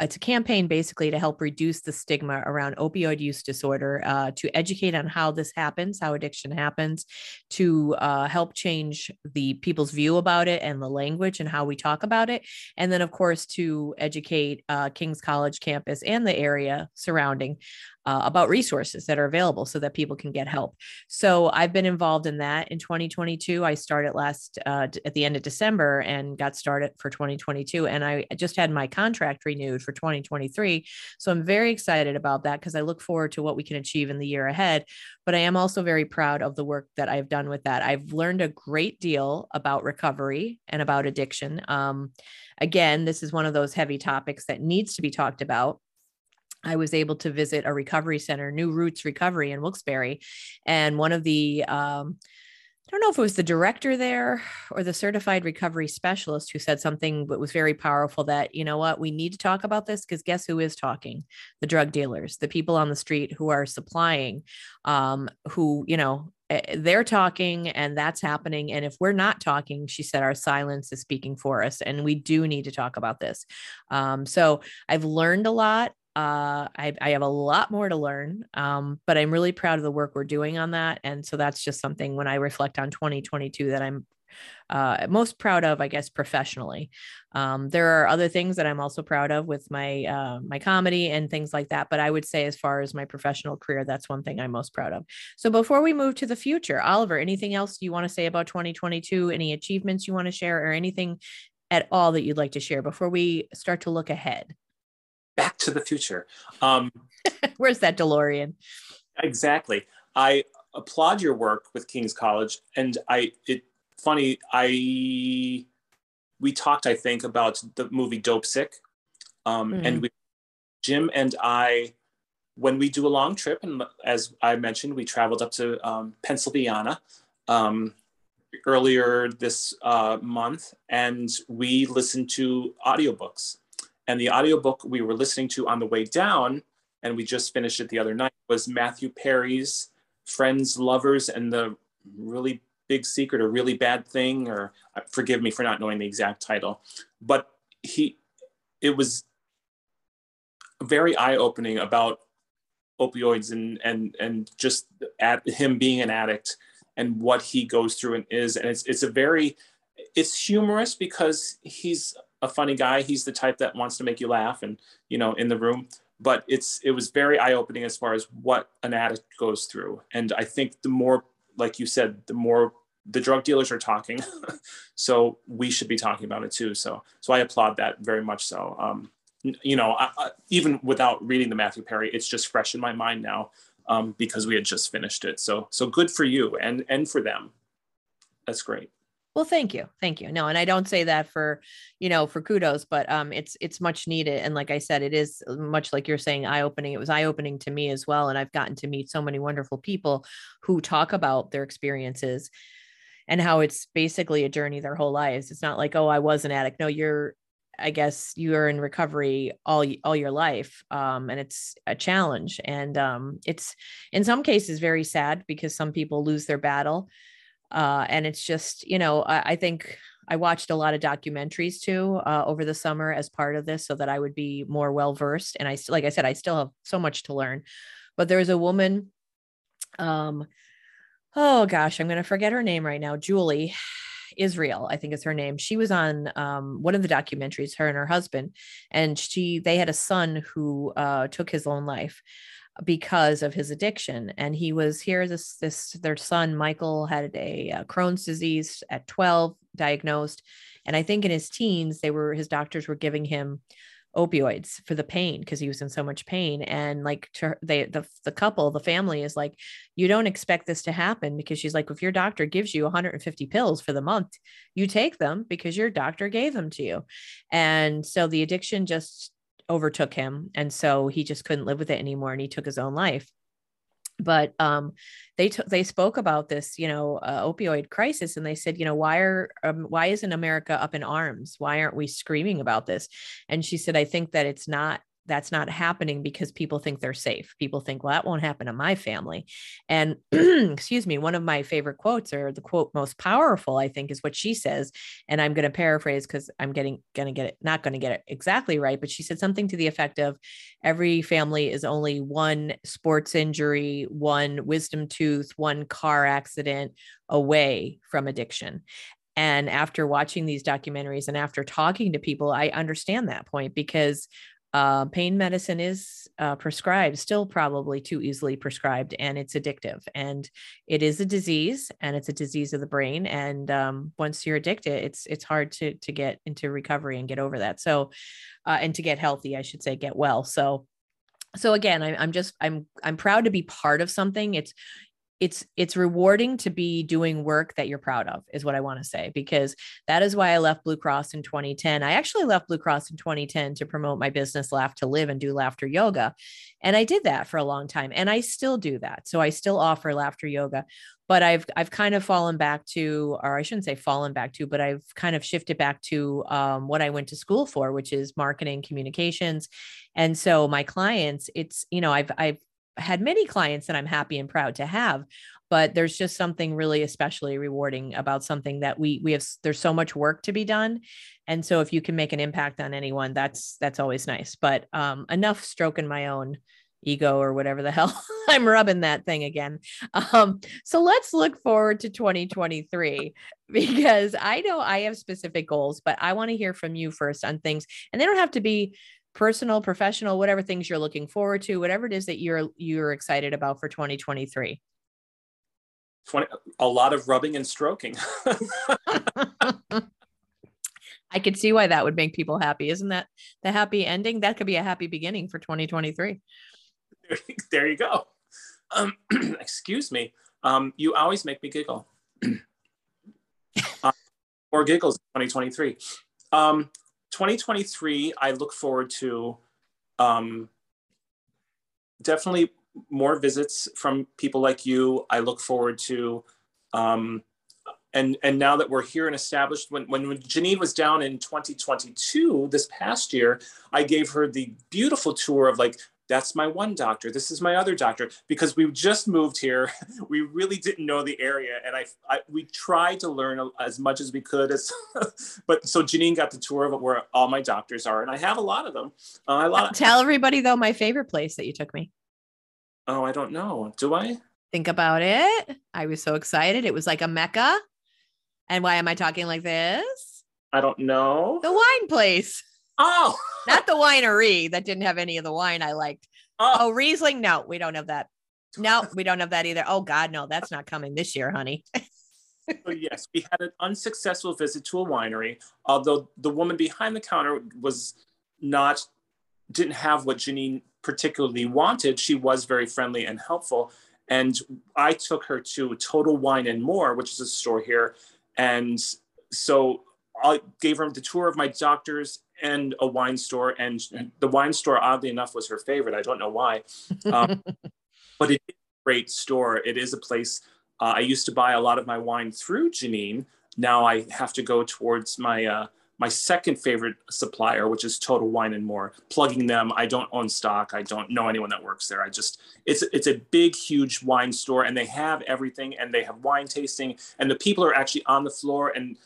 it's a campaign basically to help reduce the stigma around opioid use disorder, uh, to educate on how this happens, how addiction happens, to uh, help change the people's view about it and the language and how we talk about it, and then of course to educate uh, King's College campus and the area surrounding uh, about resources that are available so that people can get help. So I've been involved in that in 2022. I started last uh, at the end of December and got started for 2022. And I just had my contract renewed for 2023. So I'm very excited about that because I look forward to what we can achieve in the year ahead. But I am also very proud of the work that I've done with that. I've learned a great deal about recovery and about addiction. Um, again, this is one of those heavy topics that needs to be talked about I was able to visit a recovery center, New Roots Recovery in Wilkes-Barre, and one of the um, I don't know if it was the director there or the certified recovery specialist who said something that was very powerful that, you know what, we need to talk about this because guess who is talking? The drug dealers, the people on the street who are supplying, um, who, you know, eh, they're talking and that's happening. And if we're not talking, she said, our silence is speaking for us. And we do need to talk about this. Um, so I've learned a lot uh, I, I, have a lot more to learn, um, but I'm really proud of the work we're doing on that. And so that's just something when I reflect on 2022 that I'm uh, most proud of, I guess, professionally. Um, there are other things that I'm also proud of with my uh, my comedy and things like that. But I would say, as far as my professional career, that's one thing I'm most proud of. So before we move to the future, Oliver, anything else you want to say about 2022? Any achievements you want to share, or anything at all that you'd like to share before we start to look ahead? Back to the Future. Um, [laughs] Where's that DeLorean? Exactly. I applaud your work with King's College, and I it funny I we talked I think about the movie Dopesick, um, mm. and we, Jim and I when we do a long trip, and as I mentioned, we traveled up to um, Pennsylvania um, earlier this uh, month, and we listened to audiobooks. And the audiobook we were listening to on the way down, and we just finished it the other night, was Matthew Perry's Friends, Lovers, and the Really Big Secret, or Really Bad Thing, or uh, forgive me for not knowing the exact title. But he, it was very eye opening about opioids and and and just at him being an addict and what he goes through and is and it's it's a very it's humorous because he's a funny guy he's the type that wants to make you laugh and you know in the room but it's it was very eye-opening as far as what an addict goes through and i think the more like you said the more the drug dealers are talking [laughs] so we should be talking about it too so so i applaud that very much so um, you know, I, I, even without reading the Matthew Perry, it's just fresh in my mind now um, because we had just finished it. So, so good for you and and for them. That's great. Well, thank you, thank you. No, and I don't say that for, you know, for kudos, but um, it's it's much needed. And like I said, it is much like you're saying, eye opening. It was eye opening to me as well, and I've gotten to meet so many wonderful people who talk about their experiences and how it's basically a journey their whole lives. It's not like, oh, I was an addict. No, you're I guess you are in recovery all all your life, um, and it's a challenge. And um, it's in some cases very sad because some people lose their battle, uh, and it's just you know I, I, think I watched a lot of documentaries too uh, over the summer as part of this, so that I would be more well versed. And I like I said, I still have so much to learn. But there's a woman, um, oh gosh, I'm going to forget her name right now, Julie Israel, I think is her name. She was on um, one of the documentaries, her and her husband, and she they had a son who uh, took his own life because of his addiction and he was here this this their son michael had a, a uh, crohn's disease at 12 diagnosed and i think in his teens they were his doctors were giving him opioids for the pain because he was in so much pain and like to they the, the couple the family is like you don't expect this to happen because she's like if your doctor gives you 150 pills for the month you take them because your doctor gave them to you. And so the addiction just overtook him and so he just couldn't live with it anymore and he took his own life. But um, they took they spoke about this you know uh, opioid crisis and they said you know why are um, why isn't america up in arms? Why aren't we screaming about this? And she said i think that it's not that's not happening because people think they're safe. People think, well, that won't happen to my family. And [clears throat] excuse me, one of my favorite quotes or the quote most powerful, I think, is what she says. And I'm going to paraphrase because I'm getting going to get it, not going to get it exactly right. But she said something to the effect of every family is only one sports injury, one wisdom tooth, one car accident away from addiction. And after watching these documentaries and after talking to people, I understand that point because uh, pain medicine is uh, prescribed, still probably too easily prescribed, and it's addictive. And it is a disease, and it's a disease of the brain. And um, once you're addicted, it's it's hard to to get into recovery and get over that. So, uh, and to get healthy, I should say, get well. So, so again, I, I'm just I'm I'm proud to be part of something. It's it's it's rewarding to be doing work that you're proud of is what i want to say because that is why i left blue cross in 2010 i actually left blue cross in 2010 to promote my business laugh to live and do laughter yoga. And i did that for a long time and i still do that. So i still offer laughter yoga but i've i've kind of fallen back to or i shouldn't say fallen back to but i've kind of shifted back to um, what i went to school for which is marketing communications. And so my clients it's you know i've i've had many clients that I'm happy and proud to have, but there's just something really especially rewarding about something that we we have there's so much work to be done. And so if you can make an impact on anyone, that's that's always nice. But um enough stroking my own ego or whatever the [laughs] hell I'm rubbing that thing again. Um, so let's look forward to 2023 [laughs] because I know I have specific goals, but I want to hear from you first on things, and they don't have to be personal, professional, whatever things you're looking forward to, whatever it is that you're you're excited about for 2023? 20, a lot of rubbing and stroking. [laughs] I could see why that would make people happy. Isn't that the happy ending? That could be a happy beginning for 2023. [laughs] There you go. Um, [clears throat] excuse me. Um, you always make me giggle. [clears throat] uh, more giggles 2023. Um, 2023, I look forward to um, definitely more visits from people like you. I look forward to um, and and now that we're here and established when, when jeannine was down in 2022 this past year i gave her the beautiful tour of like that's my one doctor. This is my other doctor. Because we just moved here. [laughs] We really didn't know the area. And i, I we tried to learn as much as we could as [laughs] but so jeannine got the tour of where all my doctors are. And i have a lot of them. Uh, a lot of- tell everybody though my favorite place that you took me. Oh i don't know. Do i? Think about it. I was so excited. It was like a mecca. And why am I talking like this? I don't know. The wine place. Oh, [laughs] not the winery that didn't have any of the wine I liked. Oh. oh, Riesling. No, we don't have that. No, we don't have that either. Oh God, no, that's not coming this year, honey. so yes, we had an unsuccessful visit to a winery. Although the woman behind the counter was not, didn't have what Jeannine particularly wanted. She was very friendly and helpful. And I took her to Total Wine and More, which is a store here and so I gave her the tour of my doctors and a wine store. And the wine store, oddly enough, was her favorite. I don't know why. Um, [laughs] but it is a great store. It is a place. Uh, I used to buy a lot of my wine through Jeannine. Now I have to go towards my uh, my second favorite supplier, which is Total Wine and More. Plugging them, I don't own stock. I don't know anyone that works there. I just it's it's a big, huge wine store, and they have everything, and they have wine tasting, and the people are actually on the floor, and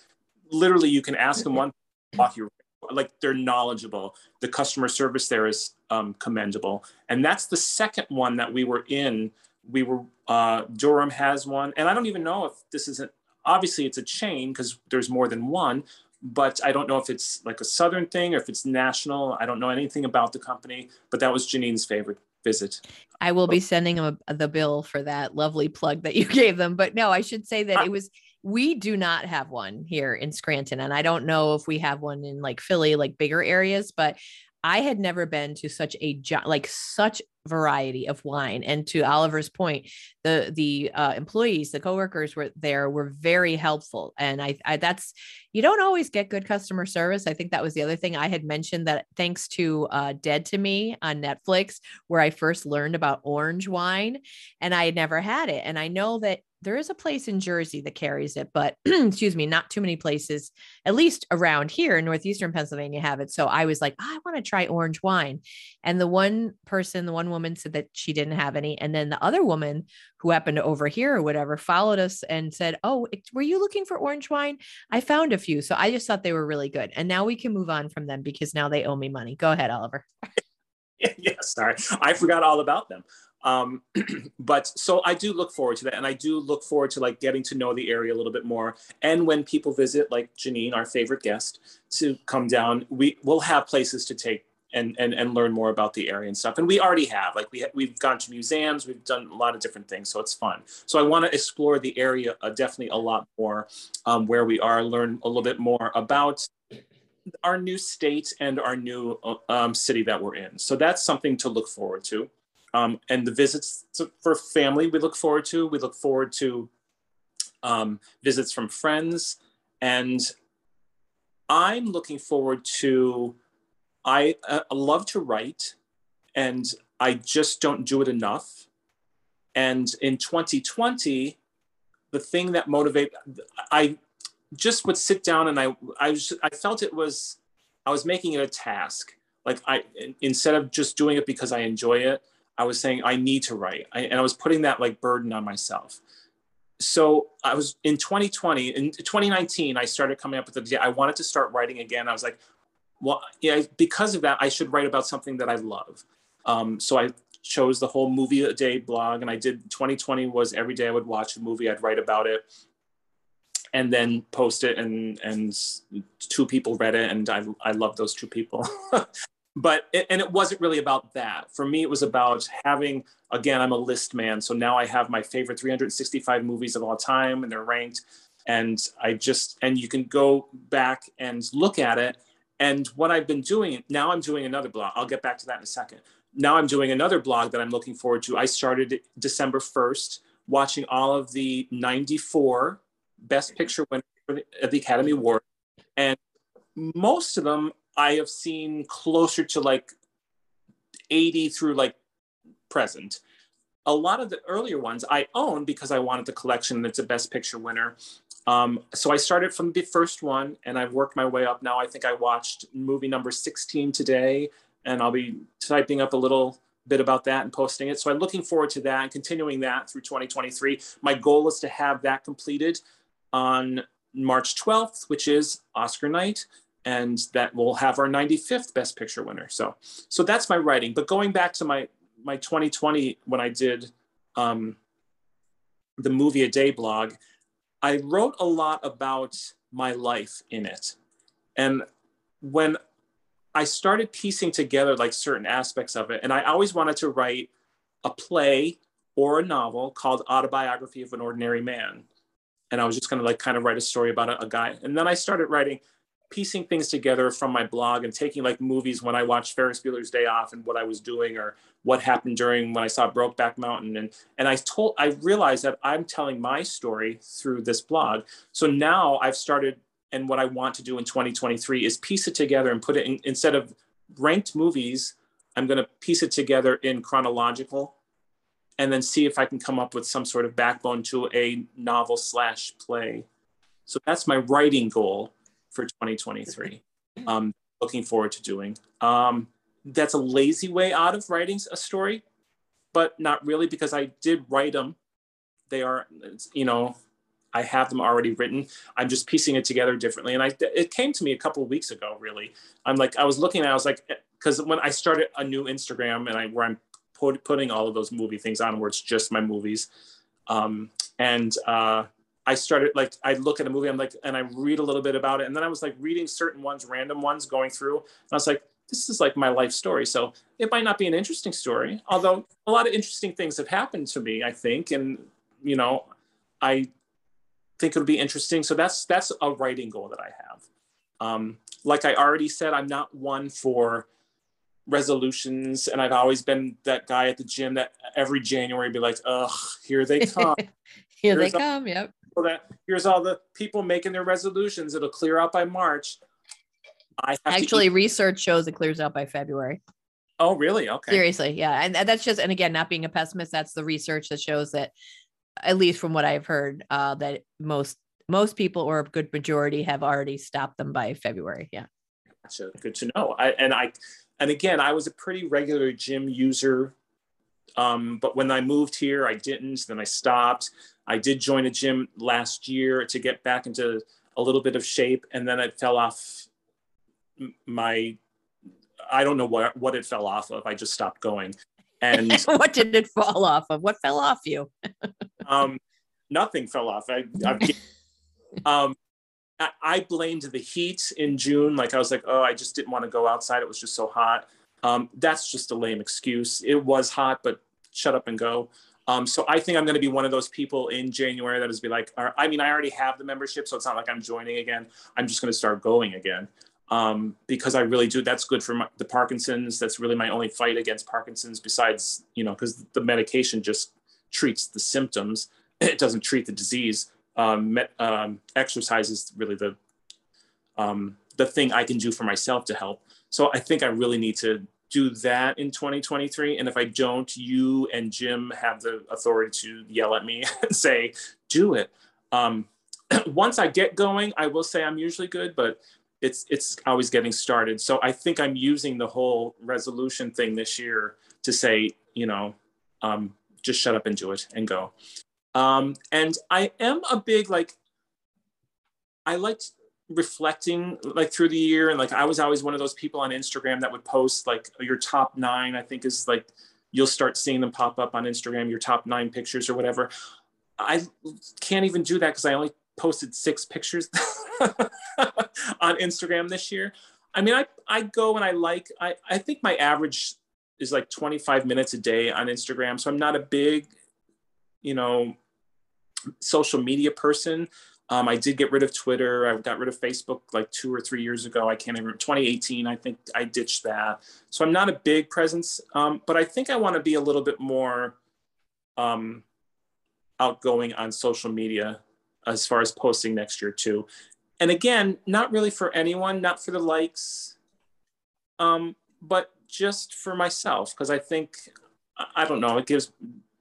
literally you can ask them one walk you like they're knowledgeable. The customer service there is um, commendable, and that's the second one that we were in. We were uh, Durham has one, and I don't even know if this isn't obviously it's a chain because there's more than one but I don't know if it's like a Southern thing or if it's national. I don't know anything about the company, but that was Jeannine's favorite visit. I will be sending them a, the bill for that lovely plug that you [laughs] gave them. But no, I should say that it was, we do not have one here in Scranton. And I don't know if we have one in like Philly, like bigger areas, but I had never been to such a like such variety of wine. And to Oliver's point, the the uh, employees, the coworkers were there were very helpful. And I, I that's you don't always get good customer service. I think that was the other thing I had mentioned that thanks to uh, Dead to Me on Netflix, where I first learned about orange wine, and I had never had it. And I know that there is a place in Jersey that carries it, but [clears throat] excuse me, not too many places, at least around here in northeastern Pennsylvania, have it. So I was like, I want to try orange wine. And the one person, the one woman said that she didn't have any. And then the other woman who happened to overhear or whatever followed us and said, Oh, were you looking for orange wine? I found a few. So I just thought they were really good. And now we can move on from them because now they owe me money. Go ahead, Oliver. [laughs] yeah, sorry. I forgot all about them um, [clears throat] but so i do look forward to that and i do look forward to like getting to know the area a little bit more. And when people visit like jeannine our favorite guest to come down we will have places to take and, and and learn more about the area and stuff. And we already have like we we've gone to museums we've done a lot of different things so it's fun. So i want to explore the area uh, definitely a lot more um, where we are learn a little bit more about our new state and our new uh, um, city that we're in. So that's something to look forward to um, and the visits to, for family we look forward to. We look forward to um, visits from friends. And I'm looking forward to, I uh, love to write and I just don't do it enough. And in 2020, the thing that motivate, I just would sit down and I, I, was, I felt it was, I was making it a task. Like I, instead of just doing it because I enjoy it, I was saying I need to write, I, and I was putting that like burden on myself. So I was in 2020, in 2019, I started coming up with the idea. I wanted to start writing again. I was like, well, yeah, because of that, I should write about something that I love. Um, so I chose the whole movie a day blog, and I did 2020 was every day I would watch a movie, I'd write about it, and then post it, and and two people read it, and I I love those two people. [laughs] but it, and it wasn't really about that for me it was about having again i'm a list man so now i have my favorite 365 movies of all time and they're ranked and I just and you can go back and look at it. And what I've been doing now, I'm doing another blog. I'll get back to that in a second. Now I'm doing another blog that I'm looking forward to. I started December 1st, watching all of the 94 Best Picture winners at the Academy Award, and most of them I have seen closer to like 80 through like present. A lot of the earlier ones I own because I wanted the collection and it's a Best Picture winner. Um, so I started from the first one and I've worked my way up. Now I think I watched movie number 16 today and I'll be typing up a little bit about that and posting it. So I'm looking forward to that and continuing that through 2023. My goal is to have that completed on March 12th, which is Oscar night and that we'll have our 95th best picture winner. So so that's my writing. But going back to my my 2020 when i did um, the movie a day blog i wrote a lot about my life in it. And when i started piecing together like certain aspects of it and i always wanted to write a play or a novel called autobiography of an ordinary man. And i was just going to like kind of write a story about a, a guy. And then i started writing piecing things together from my blog and taking like movies when I watched Ferris Bueller's Day Off and what I was doing or what happened during when I saw Brokeback Mountain and and I told I realized that I'm telling my story through this blog. So now I've started and what I want to do in 2023 is piece it together and put it in, instead of ranked movies, I'm going to piece it together in chronological and then see if I can come up with some sort of backbone to a novel slash play. So that's my writing goal for 2023. Um, looking forward to doing. Um, that's a lazy way out of writing a story, but not really because I did write them. They are, you know, I have them already written. I'm just piecing it together differently. And I, it came to me a couple of weeks ago, really. I'm like, I was looking at, I was like, because when I started a new Instagram and I, where I'm put, putting all of those movie things on, where it's just my movies. Um, and uh, I started like I look at a movie, I'm like, and I read a little bit about it, and then I was like reading certain ones, random ones, going through, and I was like, this is like my life story. So it might not be an interesting story, although a lot of interesting things have happened to me, I think, and you know, I think it'll be interesting. So that's that's a writing goal that I have. Um, like I already said, I'm not one for resolutions, and I've always been that guy at the gym that every January be like, ugh, here they [laughs] come. here Here's they come. Yep that here's all the people making their resolutions. It'll clear out by March. I actually research shows it clears out by February. Oh, really? Okay. Seriously, yeah, and, that's just and again, not being a pessimist, that's the research that shows that, at least from what I've heard, uh, that most most people or a good majority have already stopped them by February. Yeah. Gotcha. Good to know. I and I and again, I was a pretty regular gym user, um, but when I moved here, I didn't. Then I stopped. I did join a gym last year to get back into a little bit of shape, and then it fell off my. I don't know what what it fell off of. I just stopped going. And [laughs] what did it fall off of? What fell off you? [laughs] um, nothing fell off. I, um, I, I blamed the heat in June. Like I was like, oh, I just didn't want to go outside. It was just so hot. Um, that's just a lame excuse. It was hot, but shut up and go. Um, so I think I'm going to be one of those people in January that is be like, I mean, I already have the membership, so it's not like I'm joining again. I'm just going to start going again um, because I really do. That's good for my, the Parkinson's. That's really my only fight against Parkinson's. Besides, you know, because the medication just treats the symptoms, [clears throat] it doesn't treat the disease. Um, um, exercise is really the um, the thing I can do for myself to help. So I think I really need to do that in 2023. And if I don't, you and Jim have the authority to yell at me [laughs] and say, do it. Um, [clears throat] once I get going, I will say I'm usually good, but it's it's always getting started. So I think I'm using the whole resolution thing this year to say, you know, um, just shut up and do it and go. Um, and I am a big like I like reflecting like through the year and like I was always one of those people on Instagram that would post like your top nine, I think is like you'll start seeing them pop up on Instagram, your top nine pictures or whatever. I can't even do that because I only posted six pictures [laughs] on Instagram this year. I mean, I, I go and I like, I, I think my average is like 25 minutes a day on Instagram. So I'm not a big, you know, social media person Um, I did get rid of Twitter. I got rid of Facebook like two or three years ago. I can't even, 2018, I think I ditched that. So I'm not a big presence, um, but I think I want to be a little bit more um, outgoing on social media as far as posting next year too. And again, not really for anyone, not for the likes, um, but just for myself because I think I don't know. It gives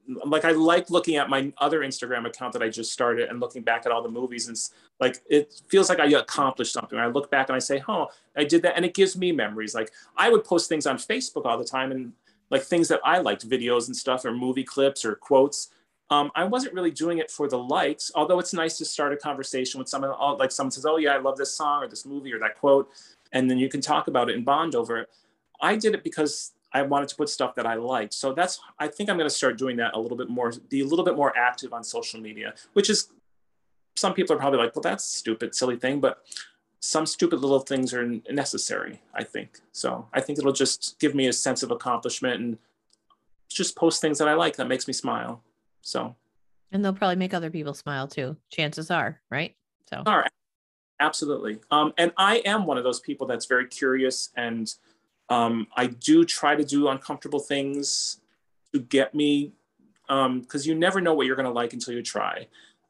like I like looking at my other Instagram account that I just started and looking back at all the movies and like it feels like I accomplished something. I look back and I say, "Oh, I did that," and it gives me memories. Like I would post things on Facebook all the time and like things that I liked, videos and stuff, or movie clips or quotes. Um, I wasn't really doing it for the likes, although it's nice to start a conversation with someone. Like someone says, "Oh yeah, I love this song or this movie or that quote," and then you can talk about it and bond over it. I did it because I wanted to put stuff that I liked. So that's I think I'm going to start doing that a little bit more, be a little bit more active on social media, which is some people are probably like, well, that's stupid, silly thing, but some stupid little things are necessary, I think. So I think it'll just give me a sense of accomplishment and just post things that I like that makes me smile. So and they'll probably make other people smile too. Chances are, right? So are absolutely. Um, and I am one of those people that's very curious and um, I do try to do uncomfortable things to get me, because um, you never know what you're going to like until you try.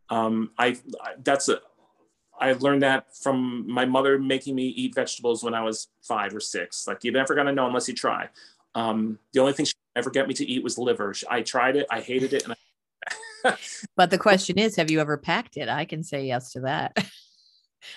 Um, I, I that's a I learned that from my mother making me eat vegetables when I was five or six. Like you're never gonna know unless you try. Um, the only thing she ever get me to eat was liver. I tried it, I hated it, and I- [laughs] but the question is, have you ever packed it? I can say yes to that. [laughs]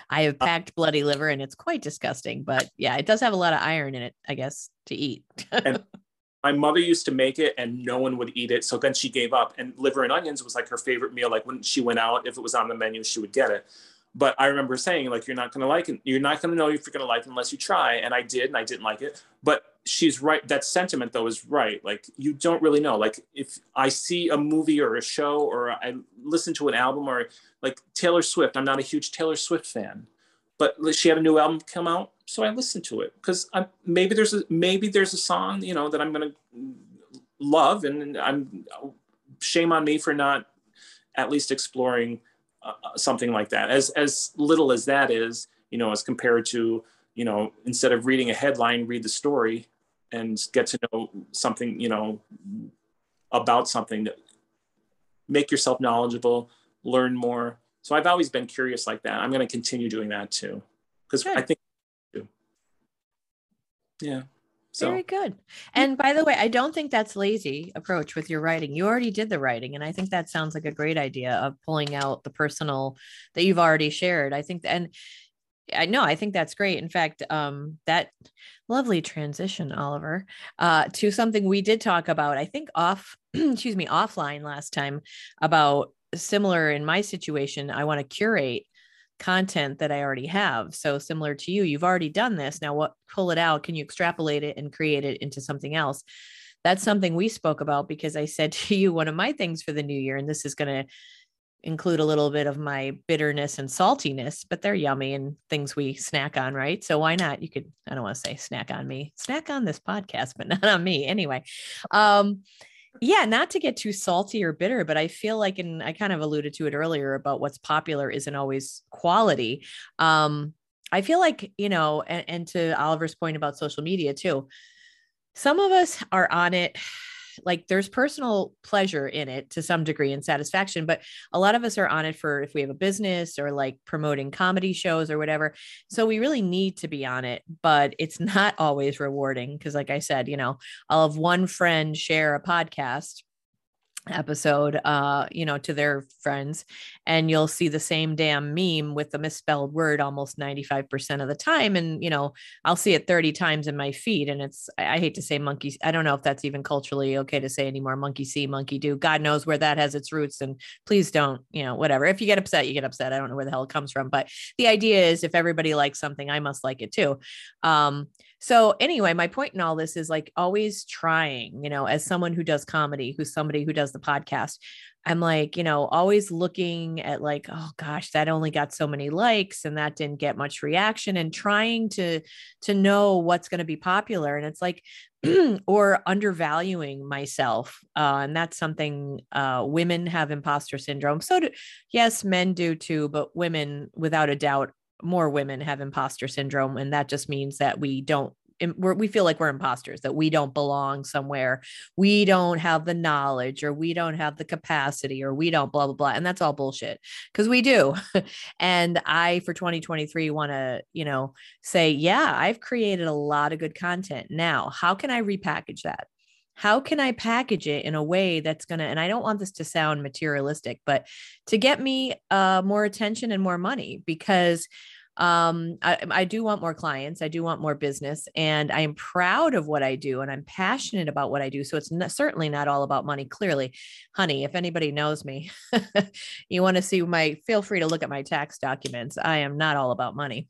I have uh, packed bloody liver and it's quite disgusting, but yeah, it does have a lot of iron in it, I guess, to eat. and [laughs] my mother used to make it and no one would eat it. So then she gave up. And liver and onions was like her favorite meal. Like when she went out, if it was on the menu, she would get it. But I remember saying, like, you're not going to like it. You're not going to know if you're going to like it unless you try. And I did, and I didn't like it. But she's right. That sentiment, though, is right. Like, you don't really know. Like, if I see a movie or a show or I listen to an album or like Taylor Swift, I'm not a huge Taylor Swift fan, but she had a new album come out. So I listened to it because maybe there's a maybe there's a song you know that I'm gonna love, and I'm shame on me for not at least exploring uh, uh, something like that. As as little as that is, you know, as compared to you know, instead of reading a headline, read the story and get to know something, you know, about something that make yourself knowledgeable, learn more. So I've always been curious like that. I'm going to continue doing that too, because I think, yeah. So. Very good. And by the way, I don't think that's lazy approach with your writing. You already did the writing, and I think that sounds like a great idea of pulling out the personal that you've already shared. I think, and I know, I think that's great. In fact, um, that lovely transition, Oliver, uh, to something we did talk about. I think off, [clears throat] excuse me, offline last time about similar in my situation. I want to curate content that I already have. So similar to you, you've already done this. Now what pull it out? Can you extrapolate it and create it into something else? That's something we spoke about because I said [laughs] to you one of my things for the new year and this is going to include a little bit of my bitterness and saltiness, but they're yummy and things we snack on, right? So why not? You could I don't want to say snack on me. Snack on this podcast, but [laughs] not on me anyway. Um yeah, not to get too salty or bitter, but I feel like, and I kind of alluded to it earlier about what's popular isn't always quality. Um, I feel like, you know, and, and to Oliver's point about social media too, some of us are on it like there's personal pleasure in it to some degree and satisfaction but a lot of us are on it for if we have a business or like promoting comedy shows or whatever. So we really need to be on it but it's not [laughs] always rewarding because like i said you know i'll have one friend share a podcast episode uh you know to their friends and you'll see the same damn meme with the misspelled word almost 95% of the time and you know I'll see it 30 times in my feed and it's I hate to say monkey I don't know if that's even culturally okay to say anymore monkey see monkey do god knows where that has its roots and please don't you know whatever. If you get upset you get upset. I don't know where the hell it comes from but the idea is if everybody likes something I must like it too. Um so anyway, my point in all this is like always trying, you know, as someone who does comedy, who's somebody who does the podcast, I'm like, you know, always looking at like, oh gosh, that only got so many likes and that didn't get much reaction and trying to to know what's going to be popular and it's like [clears throat] or undervaluing myself. Uh, and that's something uh, women have imposter syndrome. So do, yes, men do too, but women without a doubt more women have imposter syndrome and that just means that we don't we feel like we're imposters that we don't belong somewhere. We don't have the knowledge or we don't have the capacity or we don't blah blah blah and that's all bullshit because we do. [laughs] And i for 2023 want to you know say yeah i've created a lot of good content. Now how can i repackage that how can I package it in a way that's going to, and I don't want this to sound materialistic, but to get me uh, more attention and more money because um, I, I do want more clients. I do want more business, and I am proud of what I do, and I'm passionate about what I do. So it's certainly not all about money. Clearly, honey, if anybody knows me, [laughs] you want to see my. Feel free to look at my tax documents. I am not all about money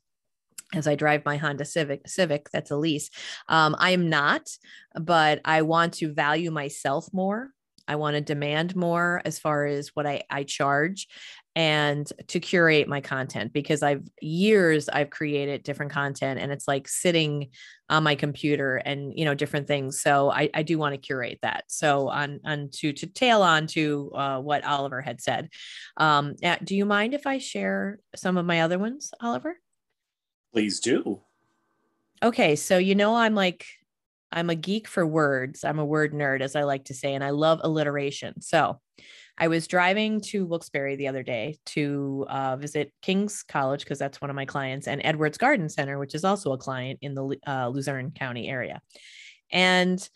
as I drive my Honda Civic, Civic that's a lease. Um, I am not, but I want to value myself more. I want to demand more as far as what I, I charge and to curate my content because I've years I've created different content and it's like sitting on my computer and you know different things. So I, I do want to curate that. So on on to to tail on to uh, what Oliver had said. Um, do you mind if I share some of my other ones, Oliver? Please do. Okay, so you know I'm like I'm a geek for words. I'm a word nerd, as I like to say, and I love alliteration. So I was driving to Wilkes-Barre the other day to uh, visit King's College because that's one of my clients, and Edwards Garden Center, which is also a client in the uh, Luzerne County area. And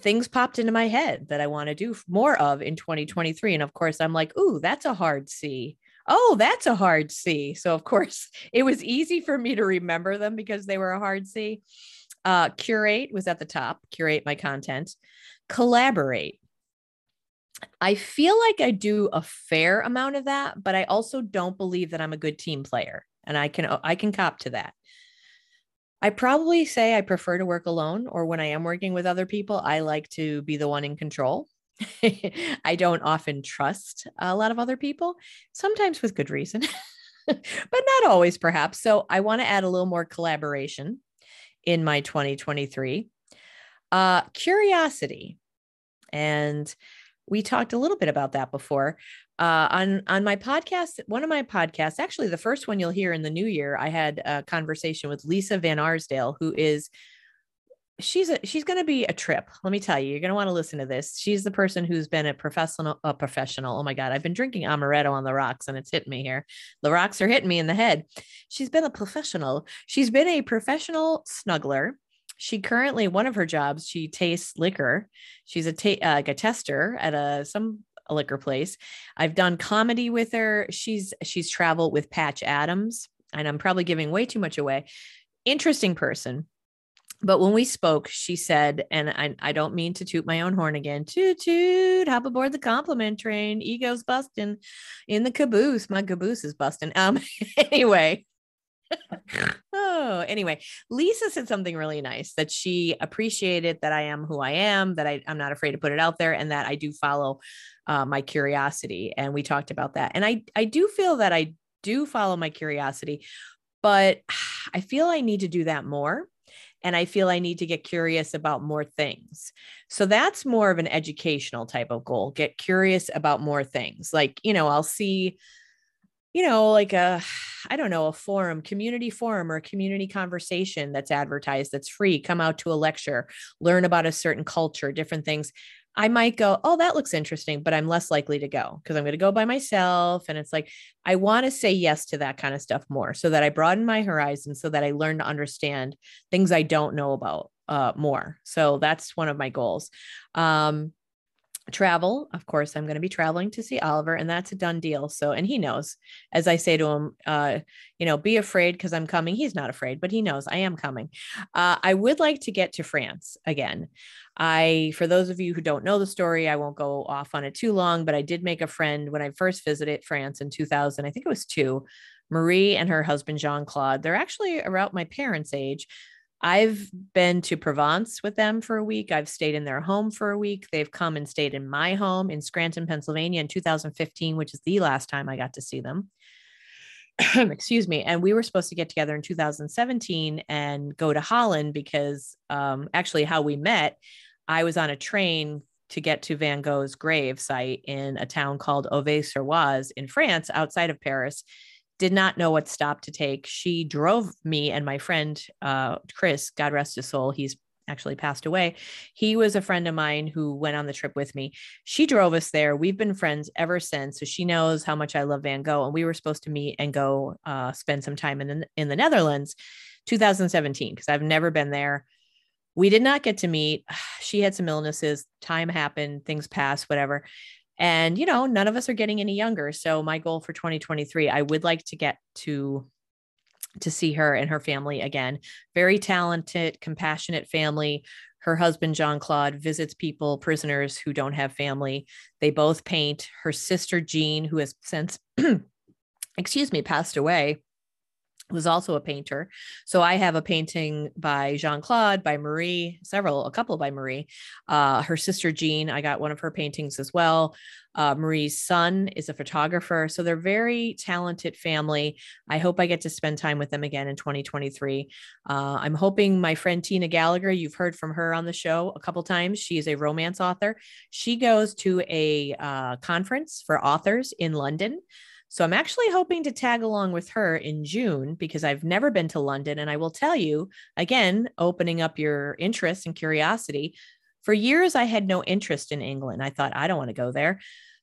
things popped into my head that I want to do more of in 2023. And of course, I'm like, ooh, that's a hard C. Oh, that's a hard C. So, of course, [laughs] it was easy for me to remember them because they were a hard C. Uh, curate was at the top, curate my content. Collaborate I feel like I do a fair amount of that, but I also don't believe that I'm a good team player and I can I can cop to that. I probably say I prefer to work alone or when I am working with other people, I like to be the one in control. [laughs] I don't often trust a lot of other people, sometimes with good reason, [laughs] but not always perhaps. So I want to add a little more collaboration in my 2023. Uh curiosity. And we talked a little bit about that before uh, on on my podcast one of my podcasts actually the first one you'll hear in the new year i had a conversation with lisa van arsdale who is she's a she's going to be a trip let me tell you you're going to want to listen to this. She's the person who's been a professional a professional oh my god i've been drinking amaretto on the rocks and it's hitting me here. The rocks are hitting me in the head. She's been a professional. She's been a professional snuggler. She currently one of her jobs she tastes liquor. She's a ta- uh, like a tester at a some a liquor place. I've done comedy with her. She's she's traveled with patch adams and i'm probably giving way too much away. Interesting person but when we spoke, she said, and I, I don't mean to toot my own horn again, toot toot, hop aboard the compliment train. Ego's busting in the caboose. My caboose is busting. Um, [laughs] anyway, [laughs] oh, anyway, Lisa said something really nice that she appreciated that I am who I am, that I, am not afraid to put it out there, and that I do follow uh, my curiosity. And we talked about that. And I, I do feel that I do follow my curiosity, but [sighs] I feel I need to do that more. And I feel I need to get curious about more things. So that's more of an educational type of goal. Get curious about more things. Like, you know, I'll see you know, like a, I don't know, a forum, community forum or a community conversation that's advertised, that's free, come out to a lecture, learn about a certain culture, different things. I might go, oh, that looks interesting, but I'm less likely to go because I'm going to go by myself. And it's like, I want to say yes to that kind of stuff more so that I broaden my horizon so that I learn to understand things I don't know about uh, more. So that's one of my goals. Um, travel of course i'm going to be traveling to see oliver and that's a done deal so and he knows. As i say to him uh you know be afraid because i'm coming he's not afraid but he knows i am coming. Uh, i would like to get to france again. I for those of you who don't know the story i won't go off on it too long but i did make a friend when i first visited france in 2000 i think it was two marie and her husband jean claude they're actually around my parents age I've been to Provence with them for a week. I've stayed in their home for a week. They've come and stayed in my home in Scranton, Pennsylvania in 2015, which is the last time I got to see them. [clears throat] Excuse me. And we were supposed to get together in 2017 and go to Holland because um, actually, how we met, I was on a train to get to Van Gogh's grave site in a town called Auvers-sur-Oise in France, outside of Paris did not know what stop to take. She drove me and my friend, uh, Chris, God rest his soul, he's actually passed away. He was a friend of mine who went on the trip with me. She drove us there. We've been friends ever since. So she knows how much I love Van Gogh. And we were supposed to meet and go uh, spend some time in the, in the Netherlands 2017, because I've never been there. We did not get to meet. [sighs] She had some illnesses. Time happened, things passed, whatever. And, you know, none of us are getting any younger. So my goal for 2023, I would like to get to to see her and her family again. Very talented, compassionate family. Her husband, Jean Claude, visits people, prisoners who don't have family. They both paint. Her sister, Jean, who has since, [clears throat] excuse me, passed away, was also a painter. So I have a painting by Jean Claude, by Marie, several, a couple by Marie. Uh, her sister Jean, I got one of her paintings as well. Uh, Marie's son is a photographer. So they're very talented family. I hope I get to spend time with them again in 2023. Uh, I'm hoping my friend Tina Gallagher, you've heard from her on the show a couple times. She is a romance author. She goes to a uh, conference for authors in London. So I'm actually hoping to tag along with her in June because I've never been to London. And I will tell you, again, opening up your interest and curiosity. For years, I had no interest in England. I thought, I don't want to go there.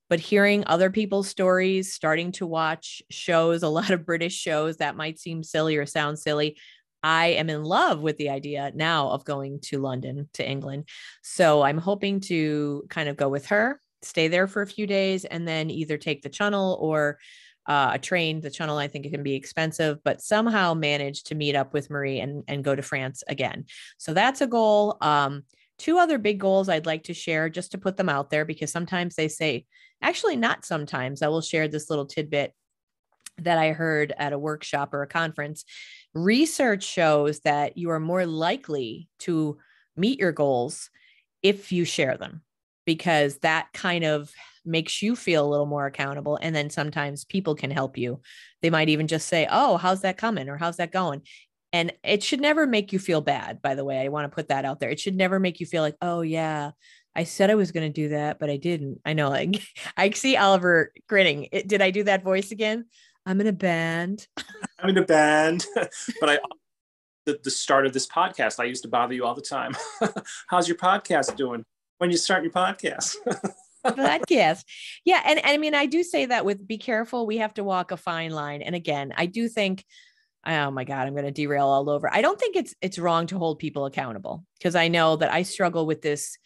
But hearing other people's stories, starting to watch shows, [laughs] a lot of British shows that might seem silly or sound silly, I am in love with the idea now of going to London, to England. So I'm hoping to kind of go with her stay there for a few days and then either take the channel or uh, a train. The channel, I think it can be expensive, but somehow manage to meet up with Marie and, and go to France again. So that's a goal. Um, two other big goals I'd like to share just to put them out there because sometimes they say, actually, not sometimes. I will share this little tidbit that I heard at a workshop or a conference. Research shows that you are more likely to meet your goals if you share them because that kind of makes you feel a little more accountable. And then sometimes people can help you. They might even just say, Oh, how's that coming? Or how's that going? And it should never make you feel bad, by the way. I want to put that out there. It should never make you feel like, Oh, yeah, I said I was going to do that, but I didn't. I know, like, [laughs] I see Oliver grinning. It, did I do that voice again? I'm in a band. [laughs] I'm in a band, [laughs] but I the, the start of this podcast, I used to bother you all the time. How's your podcast doing? When you start your podcast. [laughs] podcast. Yeah. And, and I mean, I do say that with be careful, we have to walk a fine line. And again, I do think, oh my God, I'm going to derail all over. I don't think it's it's wrong to hold people accountable because I know that I struggle with this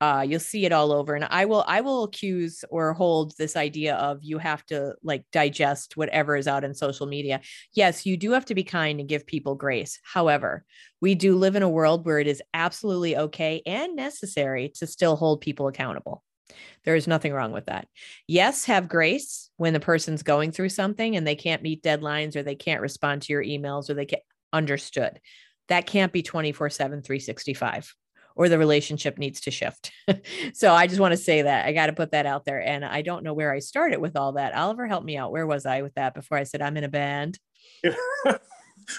uh, you'll see it all over and i will i will accuse or hold this idea of you have to like digest whatever is out in social media yes you do have to be kind and give people grace however we do live in a world where it is absolutely okay and necessary to still hold people accountable there is nothing wrong with that. Yes, have grace when the person's going through something and they can't meet deadlines or they can't respond to your emails or they get understood. That can't be 24 7, 365 or the relationship needs to shift. [laughs] so I just want to say that I got to put that out there. And I don't know where I started with all that. Oliver, help me out. Where was I with that before I said I'm in a band? [laughs]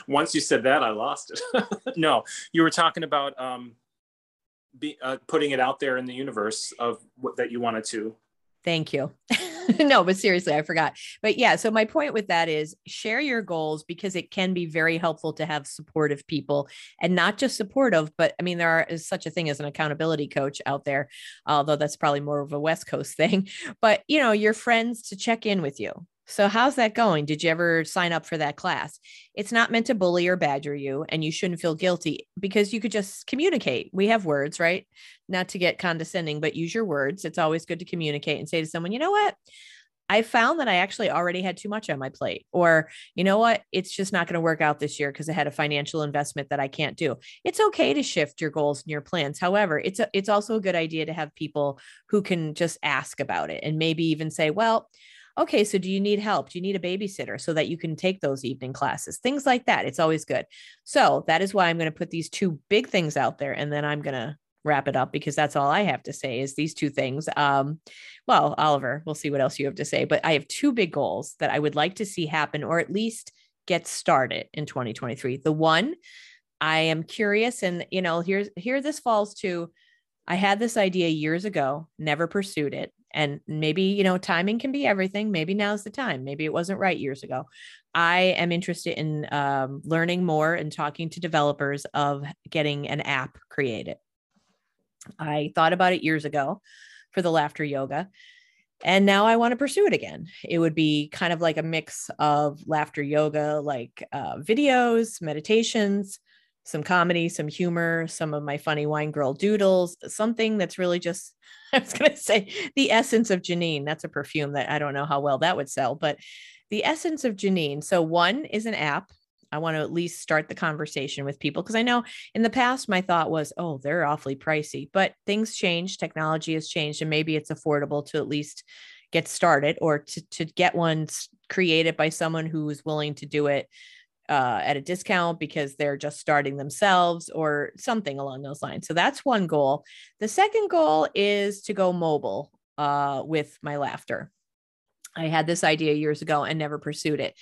Once you said that, I lost it. [laughs] no, you were talking about um, be, uh, putting it out there in the universe of what that you wanted to. Thank you. [laughs] no, but seriously, I forgot. But yeah, so my point with that is share your goals because it can be very helpful to have supportive people and not just supportive, but I mean, there are, is such a thing as an accountability coach out there, although that's probably more of a West Coast [laughs] thing. But, you know, your friends to check in with you. So, how's that going? Did you ever sign up for that class? It's not meant to bully or badger you, and you shouldn't feel guilty because you could just communicate. We have words, right? Not to get condescending, but use your words. It's always good to communicate and say to someone, you know what? I found that I actually already had too much on my plate, or you know what, it's just not going to work out this year because I had a financial investment that I can't do. It's okay to shift your goals and your plans. However, it's a, it's also a good idea to have people who can just ask about it and maybe even say, well, okay so do you need help? Do you need a babysitter so that you can take those evening classes? Things like that it's always good. So that is why i'm going to put these two big things out there and then i'm going to wrap it up because that's all i have to say is these two things. Um well oliver we'll see what else you have to say but i have two big goals that i would like to see happen or at least get started in 2023 the one i am curious and you know here's here this falls to I had this idea years ago, never pursued it. And maybe, you know, timing can be everything. Maybe now's the time. Maybe it wasn't right years ago. I am interested in um, learning more and talking to developers of getting an app created. I thought about it years ago for the laughter yoga. And now I want to pursue it again. It would be kind of like a mix of laughter yoga, like uh, videos, meditations, some comedy, some humor, some of my funny wine girl doodles, something that's really just, [laughs] I was going to say the essence of Jeannine. That's a perfume that I don't know how well that would sell, but the essence of Jeannine. So, one is an app. I want to at least start the conversation with people because I know in the past my thought was, oh, they're awfully pricey, but things change, technology has changed, and maybe it's affordable to at least get started or to, to get one created by someone who is willing to do it uh, at a discount because they're just starting themselves or something along those lines. So that's one goal. The second goal is to go mobile uh, with my laughter. I had this idea years ago and never pursued it.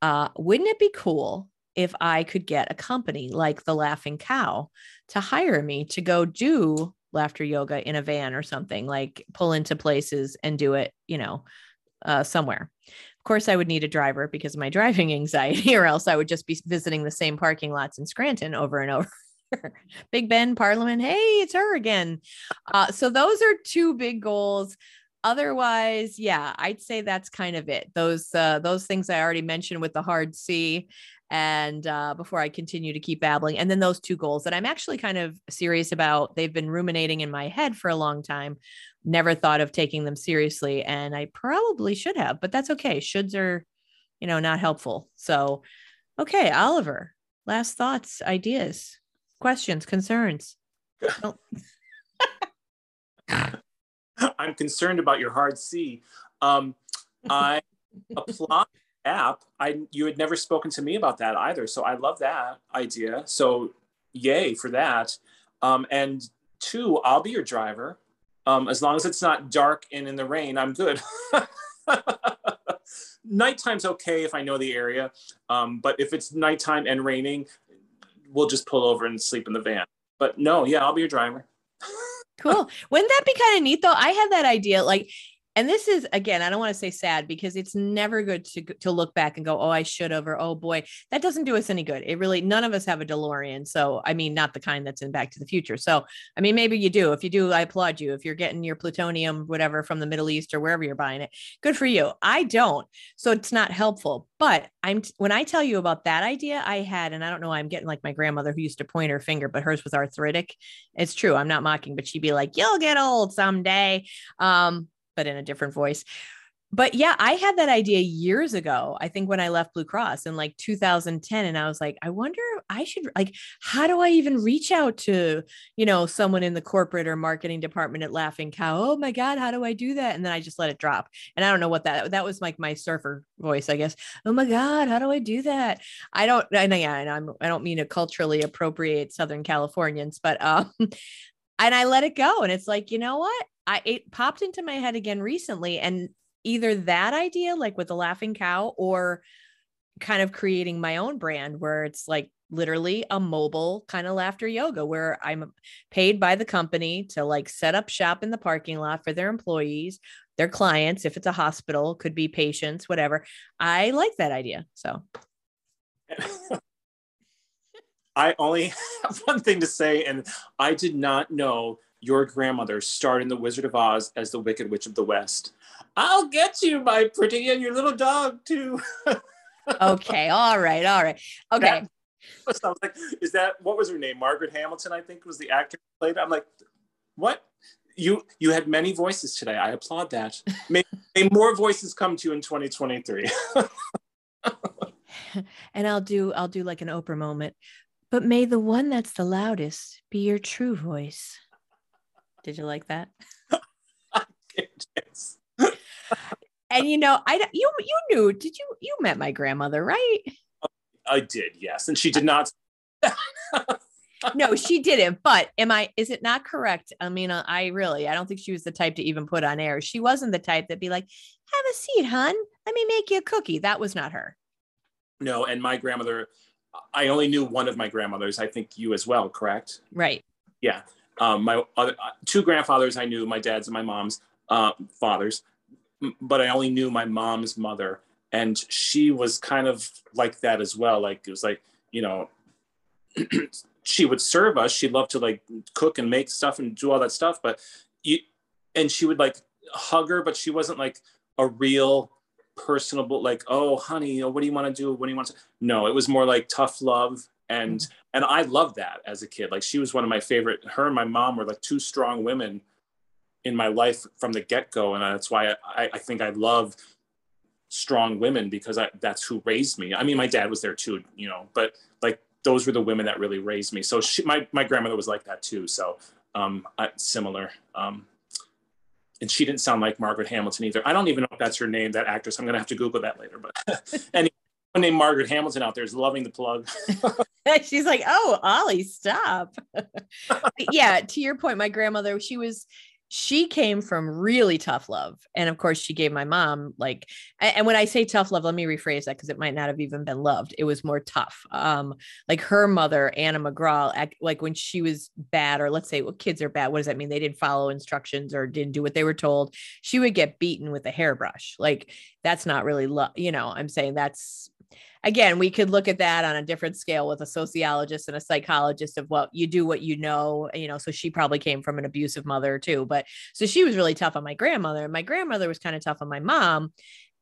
Uh, wouldn't it be cool if I could get a company like the Laughing Cow to hire me to go do laughter yoga in a van or something, like pull into places and do it, you know, uh, somewhere. Course, I would need a driver because of my driving [laughs] anxiety, or else I would just be visiting the same parking lots in Scranton over and over. [laughs] Big Ben, Parliament. Hey, it's her again. Uh, so those are two big goals. Otherwise, yeah, I'd say that's kind of it. Those uh, those things I already mentioned with the hard C, and uh, before I continue to keep babbling, and then those two goals that I'm actually kind of serious about. They've been ruminating in my head for a long time never thought of taking them seriously and I probably should have, but that's okay. Shoulds are, you know, not helpful. So, okay, Oliver, last thoughts, ideas, questions, concerns. [laughs] I'm concerned about your hard C. Um, I [laughs] applaud app. I you had never spoken to me about that either, so I love that idea. So yay for that. Um, and two, I'll be your driver. Um, as long as it's not dark and in the rain, I'm good. [laughs] Nighttime's okay if I know the area, um, but if it's nighttime and raining, we'll just pull over and sleep in the van. But no, yeah, I'll be your driver. [laughs] cool. Wouldn't that be kind of neat though? I had that idea. Like and this is again i don't want to say sad because it's never good to to look back and go oh i should have or oh boy that doesn't do us any good. It really none of us have a delorean so i mean not the kind that's in back to the future. So i mean maybe you do. If you do i applaud you. If you're getting your plutonium whatever from the middle east or wherever you're buying it good for you. I don't so it's not helpful. But i'm when i tell you about that idea i had and i don't know i'm getting like my grandmother who used to point her finger but hers was arthritic. It's true i'm not mocking but she'd be like you'll get old someday. Um but in a different voice. But yeah, I had that idea years ago. I think when I left Blue Cross in like 2010 and I was like, I wonder I should like how do I even reach out to, you know, someone in the corporate or marketing department at Laughing Cow? Oh my god, how do I do that? And then I just let it drop. And I don't know what that that was like my surfer voice, I guess. Oh my god, how do I do that? I don't and yeah, and I'm I don't mean to culturally appropriate Southern Californians, but um and I let it go and it's like, you know what? I it popped into my head again recently, and either that idea, like with the laughing cow, or kind of creating my own brand where it's like literally a mobile kind of laughter yoga where I'm paid by the company to like set up shop in the parking lot for their employees, their clients, if it's a hospital, could be patients, whatever. I like that idea. So [laughs] I only [laughs] have one thing to say, and I did not know your grandmother starred in The Wizard of Oz as the Wicked Witch of the West. I'll get you, my pretty, and your little dog too. [laughs] okay, all right, all right, okay. That, I was like, is that what was her name? Margaret Hamilton, I think, was the actor who played. I'm like, what? You you had many voices today. I applaud that. [laughs] May, may more voices come to you in 2023. and I'll do I'll do like an Oprah moment. But may the one that's the loudest be your true voice. Did you like that? [laughs] and you know, I you you knew. Did you you met my grandmother, right? I did, yes, and she did not. [laughs] no, she didn't. But am I? Is it not correct? I mean, uh, I really, I don't think she was the type to even put on air. She wasn't the type that'd be like, "Have a seat, hun. Let me make you a cookie." That was not her. No, and my grandmother, I only knew one of my grandmothers. I think you as well, correct? Right. Yeah. Um, my other uh, two grandfathers I knew, my dad's and my mom's uh, fathers, but I only knew my mom's mother, and she was kind of like that as well. Like it was like you know, [clears throat] she would serve us. She loved to like cook and make stuff and do all that stuff, but you and she would like hug her, but she wasn't like a real personable like oh honey you know, what do you want to do? What do you want to no it was more like tough love and mm-hmm. and i loved that as a kid. Like she was one of my favorite her and my mom were like two strong women in my life from the get-go and that's why i, I think i love strong women because I, that's who raised me. I mean my dad was there too you know but like those were the women that really raised me. So she, my, my grandmother was like that too so um, I, similar um, and she didn't sound like Margaret Hamilton either. I don't even know if that's her name, that actress. I'm gonna have to Google that later. But [laughs] anyone named Margaret Hamilton out there is loving the plug. [laughs] [laughs] She's like, oh, Ollie, stop. yeah, to your point, my grandmother, she was she came from really tough love. And of course, she gave my mom like, and when I say tough love, let me rephrase that because it might not have even been loved. It was more tough. Um, like her mother, Anna McGraw, like when she was bad, or let's say, well, kids are bad. What does that mean? They didn't follow instructions or didn't do what they were told. She would get beaten with a hairbrush. Like that's not really love. You know, I'm saying that's again, we could look at that on a different scale with a sociologist and a psychologist of what you do what you know, you know. So she probably came from an abusive mother too. But so she was really tough on my grandmother. My grandmother was kind of tough on my mom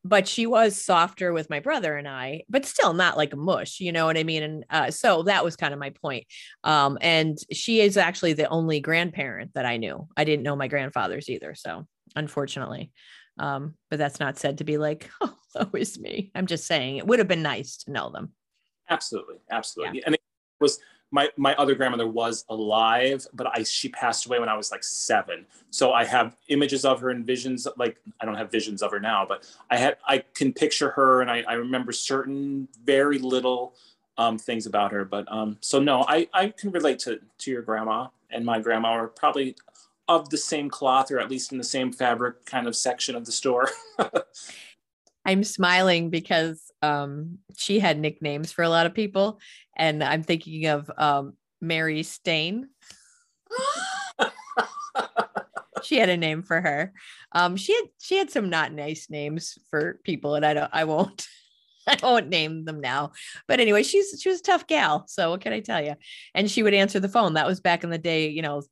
but she was softer with my brother and I, but still not like a mush, you know what I mean? And uh, so that was kind of my point. Um, and she is actually the only grandparent that I knew. I didn't know my grandfathers either. So unfortunately, um, but that's not said to be like, [laughs] oh, was me. I'm just saying it would have been nice to know them. Absolutely, absolutely. Yeah. And it was my my other grandmother was alive, but I she passed away when I was like seven. So I have images of her and visions. Like I don't have visions of her now, but I had I can picture her, and I, I remember certain very little um, things about her. But um, so no, I I can relate to to your grandma and my grandma are probably of the same cloth or at least in the same fabric kind of section of the store. [laughs] I'm smiling because um, she had nicknames for a lot of people, and I'm thinking of um, Mary Stain. [laughs] she had a name for her. Um, she had she had some not nice names for people, and I don't I won't I won't name them now. But anyway, she's she was a tough gal. So what can I tell you? And she would answer the phone. That was back in the day. You know,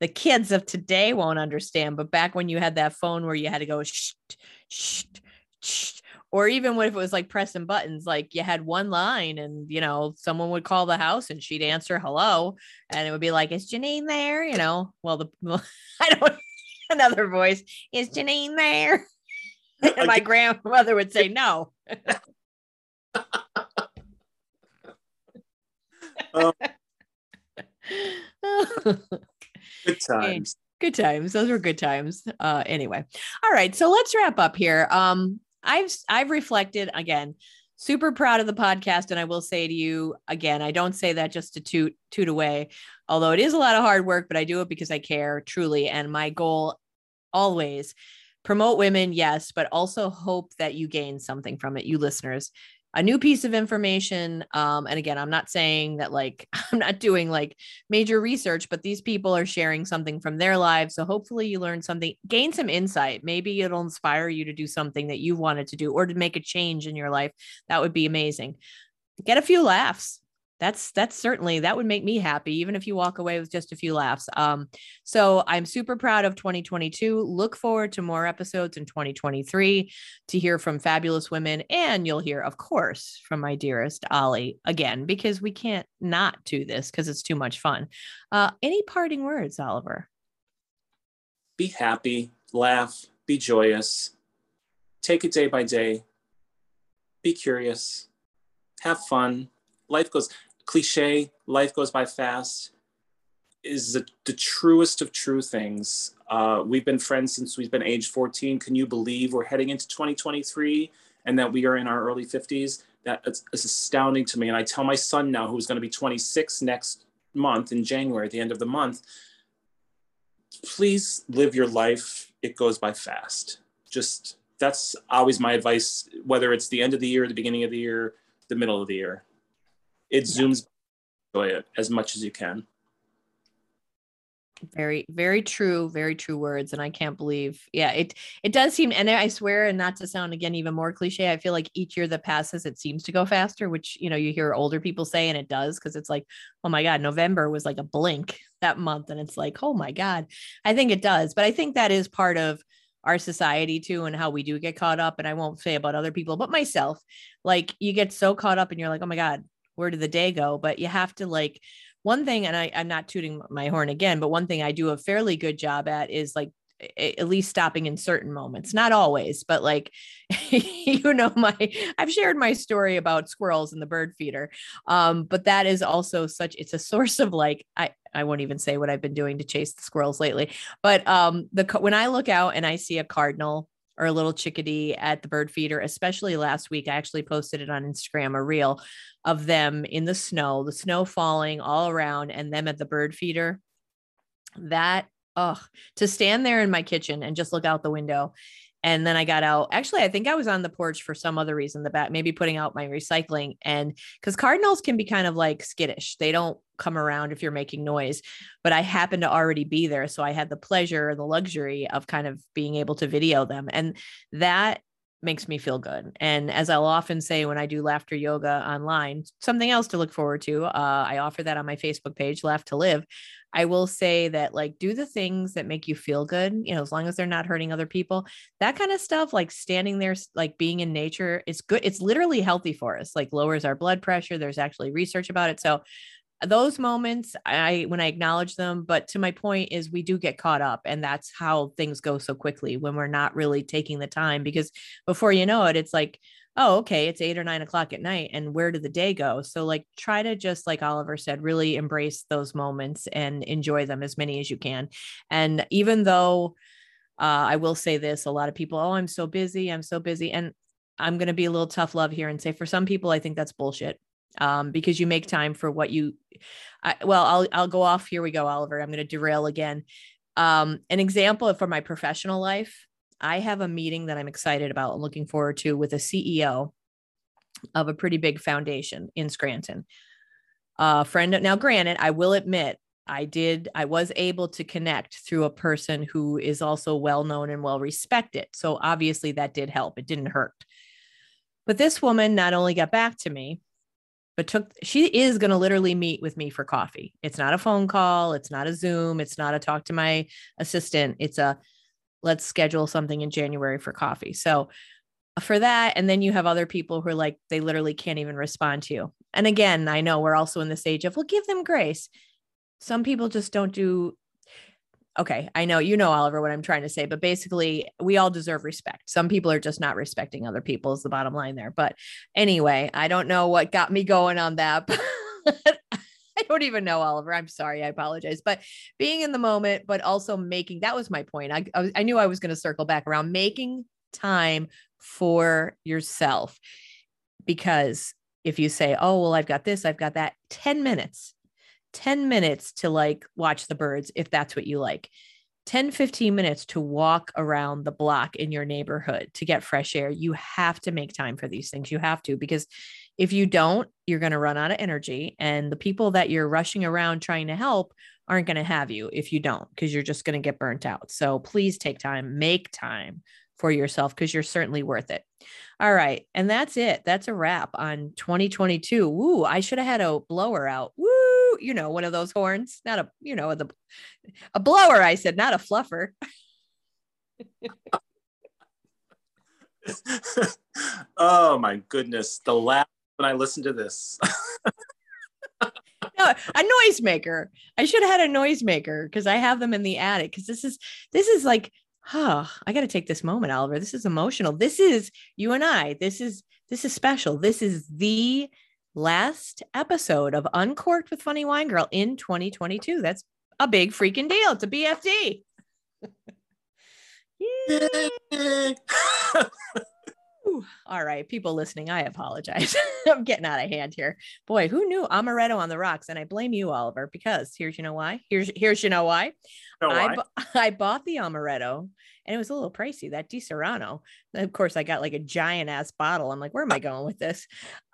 the kids of today won't understand. But back when you had that phone where you had to go shh, shh, shh, or even what if it was like pressing buttons, like you had one line and you know someone would call the house and she'd answer hello, and it would be like, "Is Jeannine there?" You know, well the [laughs] I don't [laughs] another voice is Jeannine there. [laughs] and my grandmother would say no. Um, [laughs] good times. Good times. Those were good times. Uh, anyway, all right. So let's wrap up here. Um, I've I've reflected again. Super proud of the podcast, and I will say to you again, I don't say that just to toot toot away, although it is a lot of hard work, but I do it because I care truly. And my goal always promote women, yes, but also hope that you gain something from it, you listeners a new piece of information um, and again i'm not saying that like [laughs] i'm not doing like major research but these people are sharing something from their lives so hopefully you learn something gain some insight. Maybe it'll inspire you to do something that you wanted to do or to make a change in your life. That would be amazing. Get a few laughs that's that's certainly that would make me happy even if you walk away with just a few laughs. Um so i'm super proud of 2022 look forward to more episodes in 2023 to hear from fabulous women and you'll hear of course from my dearest ollie again because we can't not do this because it's too much fun. Uh any parting words oliver? Be happy laugh be joyous take it day by day be curious have fun life goes cliche, life goes by fast. is the, the truest of true things. Uh, we've been friends since we've been age 14. Can you believe we're heading into 2023 and that we are in our early 50s? That is, is astounding to me. And I tell my son now, who's going to be 26 next month in January, at the end of the month, please live your life. It goes by fast. Just that's always my advice, whether it's the end of the year, the beginning of the year, the middle of the year. It zooms enjoy it as much as you can. Very very true very true words and i can't believe yeah it it does seem and i swear and not to sound again even more cliche i feel like each year that passes it seems to go faster which you know you hear older people say and it does because it's like oh my god november was like a blink that month and it's like oh my god. I think it does but i think that is part of our society too and how we do get caught up and i won't say about other people but myself like you get so caught up and you're like oh my god where did the day go? But you have to like one thing, and I, I'm not tooting my horn again, but one thing I do a fairly good job at is like at least stopping in certain moments not always but like [laughs] you know my i've shared my story about squirrels and the bird feeder um but that is also such it's a source of like i i won't even say what i've been doing to chase the squirrels lately but um the when i look out and i see a cardinal or a little chickadee at the bird feeder, especially last week. I actually posted it on Instagram, a reel of them in the snow, the snow falling all around, and them at the bird feeder. That, oh, to stand there in my kitchen and just look out the window and then I got out. Actually, I think I was on the porch for some other reason, the bat, maybe putting out my recycling. And because cardinals can be kind of like skittish, they don't come around if you're making noise. But I happened to already be there. So I had the pleasure, the luxury of kind of being able to video them. And that makes me feel good. And as I'll often say when I do laughter yoga online, something else to look forward to. Uh, I offer that on my Facebook page, Laugh to Live. I will say that like do the things that make you feel good, you know, as long as they're not hurting other people. That kind of stuff, like standing there, like being in nature, is good. It's literally healthy for us, like lowers our blood pressure. There's actually research about it. So uh, those moments i when i acknowledge them but to my point is we do get caught up and that's how things go so quickly when we're not really taking the time because before you know it it's like oh okay it's eight or nine o'clock at night and where did the day go? So like try to just like oliver said really embrace those moments and enjoy them as many as you can. And even though uh, i will say this a lot of people oh i'm so busy i'm so busy and i'm going to be a little tough love here and say for some people i think that's bullshit um, because you make time for what you I, well I'll I'll go off here we go Oliver I'm going to derail again. Um, an example for my professional life I have a meeting that I'm excited about and looking forward to with a CEO of a pretty big foundation in Scranton. Uh friend now granted I will admit I did I was able to connect through a person who is also well known and well respected. So obviously that did help. It didn't hurt. But this woman not only got back to me but took she is going to literally meet with me for coffee. It's not a phone call, it's not a Zoom, it's not a talk to my assistant. It's a let's schedule something in January for coffee. So uh, for that and then you have other people who are like they literally can't even respond to you. And again, I know we're also in the stage of well give them grace. Some people just don't do okay, I know you know Oliver what I'm trying to say, but basically we all deserve respect. Some people are just not respecting other people is the bottom line there. But anyway, I don't know what got me going on that. [laughs] I [laughs] don't even know Oliver. I'm sorry. I apologize. But being in the moment, but also making that was my point. I I, I knew I was going to circle back around making time for yourself because if you say, "Oh, well, I've got this, I've got that," 10 minutes 10 minutes to like watch the birds if that's what you like 10 15 minutes to walk around the block in your neighborhood to get fresh air you have to make time for these things you have to because if you don't you're going to run out of energy and the people that you're rushing around trying to help aren't going to have you if you don't because you're just going to get burnt out so please take time make time for yourself because you're certainly worth it. All right. And that's it. That's a wrap on 2022. Woo. I should have had a blower out. Woo. You know, one of those horns, not a, you know, the a blower, I said, not a fluffer. [laughs] [laughs] oh my goodness. The last when I listen to this. [laughs] no, a noisemaker. I should have had a noisemaker because I have them in the attic. Because this is this is like huh, I got to take this moment, Oliver. This is emotional. This is you and I. This is this is special. This is the last episode of Uncorked with Funny Wine Girl in 2022. That's a big freaking deal. It's a BFD. [laughs] [laughs] All right, people listening, I apologize. [laughs] I'm getting out of hand here. Boy, who knew amaretto on the rocks? And I blame you, Oliver, because here's you know why. Here's here's you know why. Know why? I, [laughs] I bought the amaretto and it was a little pricey. That Disaronno. Of course, I got like a giant ass bottle. I'm like, where am I going with this?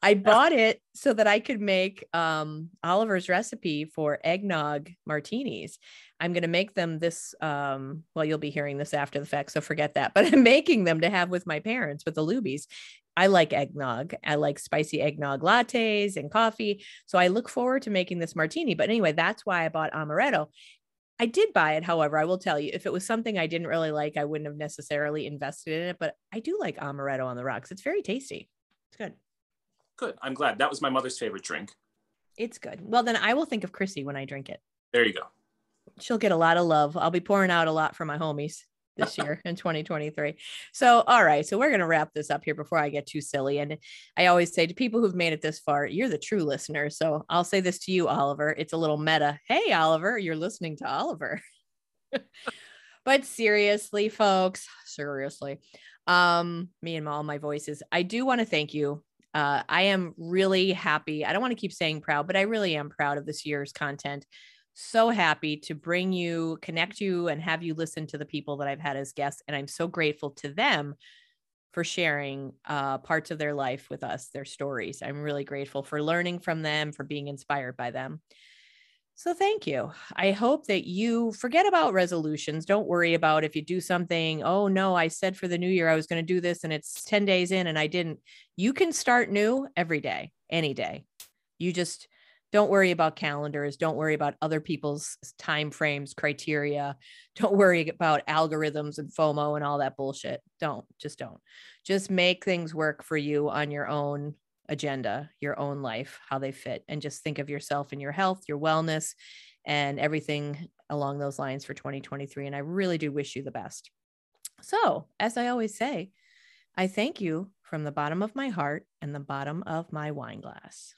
I [laughs] bought it so that I could make um, Oliver's recipe for eggnog martinis. I'm going to make them this. Um, well, you'll be hearing this after the fact, so forget that. But [laughs] I'm making them to have with my parents with the Lubies. I like eggnog. I like spicy eggnog lattes and coffee. So I look forward to making this martini. But anyway, that's why I bought amaretto. I did buy it. However, I will tell you, if it was something I didn't really like, I wouldn't have necessarily invested in it. But I do like amaretto on the rocks. It's very tasty. It's good. Good. I'm glad. That was my mother's favorite drink. It's good. Well, then I will think of Chrissy when I drink it. There you go. She'll get a lot of love. I'll be pouring out a lot for my homies this year in 2023. So, all right. So, we're going to wrap this up here before I get too silly. And I always say to people who've made it this far, you're the true listener. So, I'll say this to you, Oliver. It's a little meta. Hey, Oliver, you're listening to Oliver. [laughs] but seriously, folks, seriously, um, me and all my voices, I do want to thank you. Uh, I am really happy. I don't want to keep saying proud, but I really am proud of this year's content so happy to bring you, connect you, and have you listen to the people that I've had as guests. And I'm so grateful to them for sharing uh, parts of their life with us, their stories. I'm really grateful for learning from them, for being inspired by them. So thank you. I hope that you forget about resolutions. Don't worry about if you do something, oh no, I said for the new year I was going to do this and it's 10 days in and I didn't. You can start new every day, any day. You just don't worry about calendars don't worry about other people's time frames criteria [laughs] don't worry about algorithms and fomo and all that bullshit. Don't just don't. Just make things work for you on your own agenda your own life how they fit and just think of yourself and your health your wellness and everything along those lines for 2023 and i really do wish you the best. So as i always say i thank you from the bottom of my heart and the bottom of my wine glass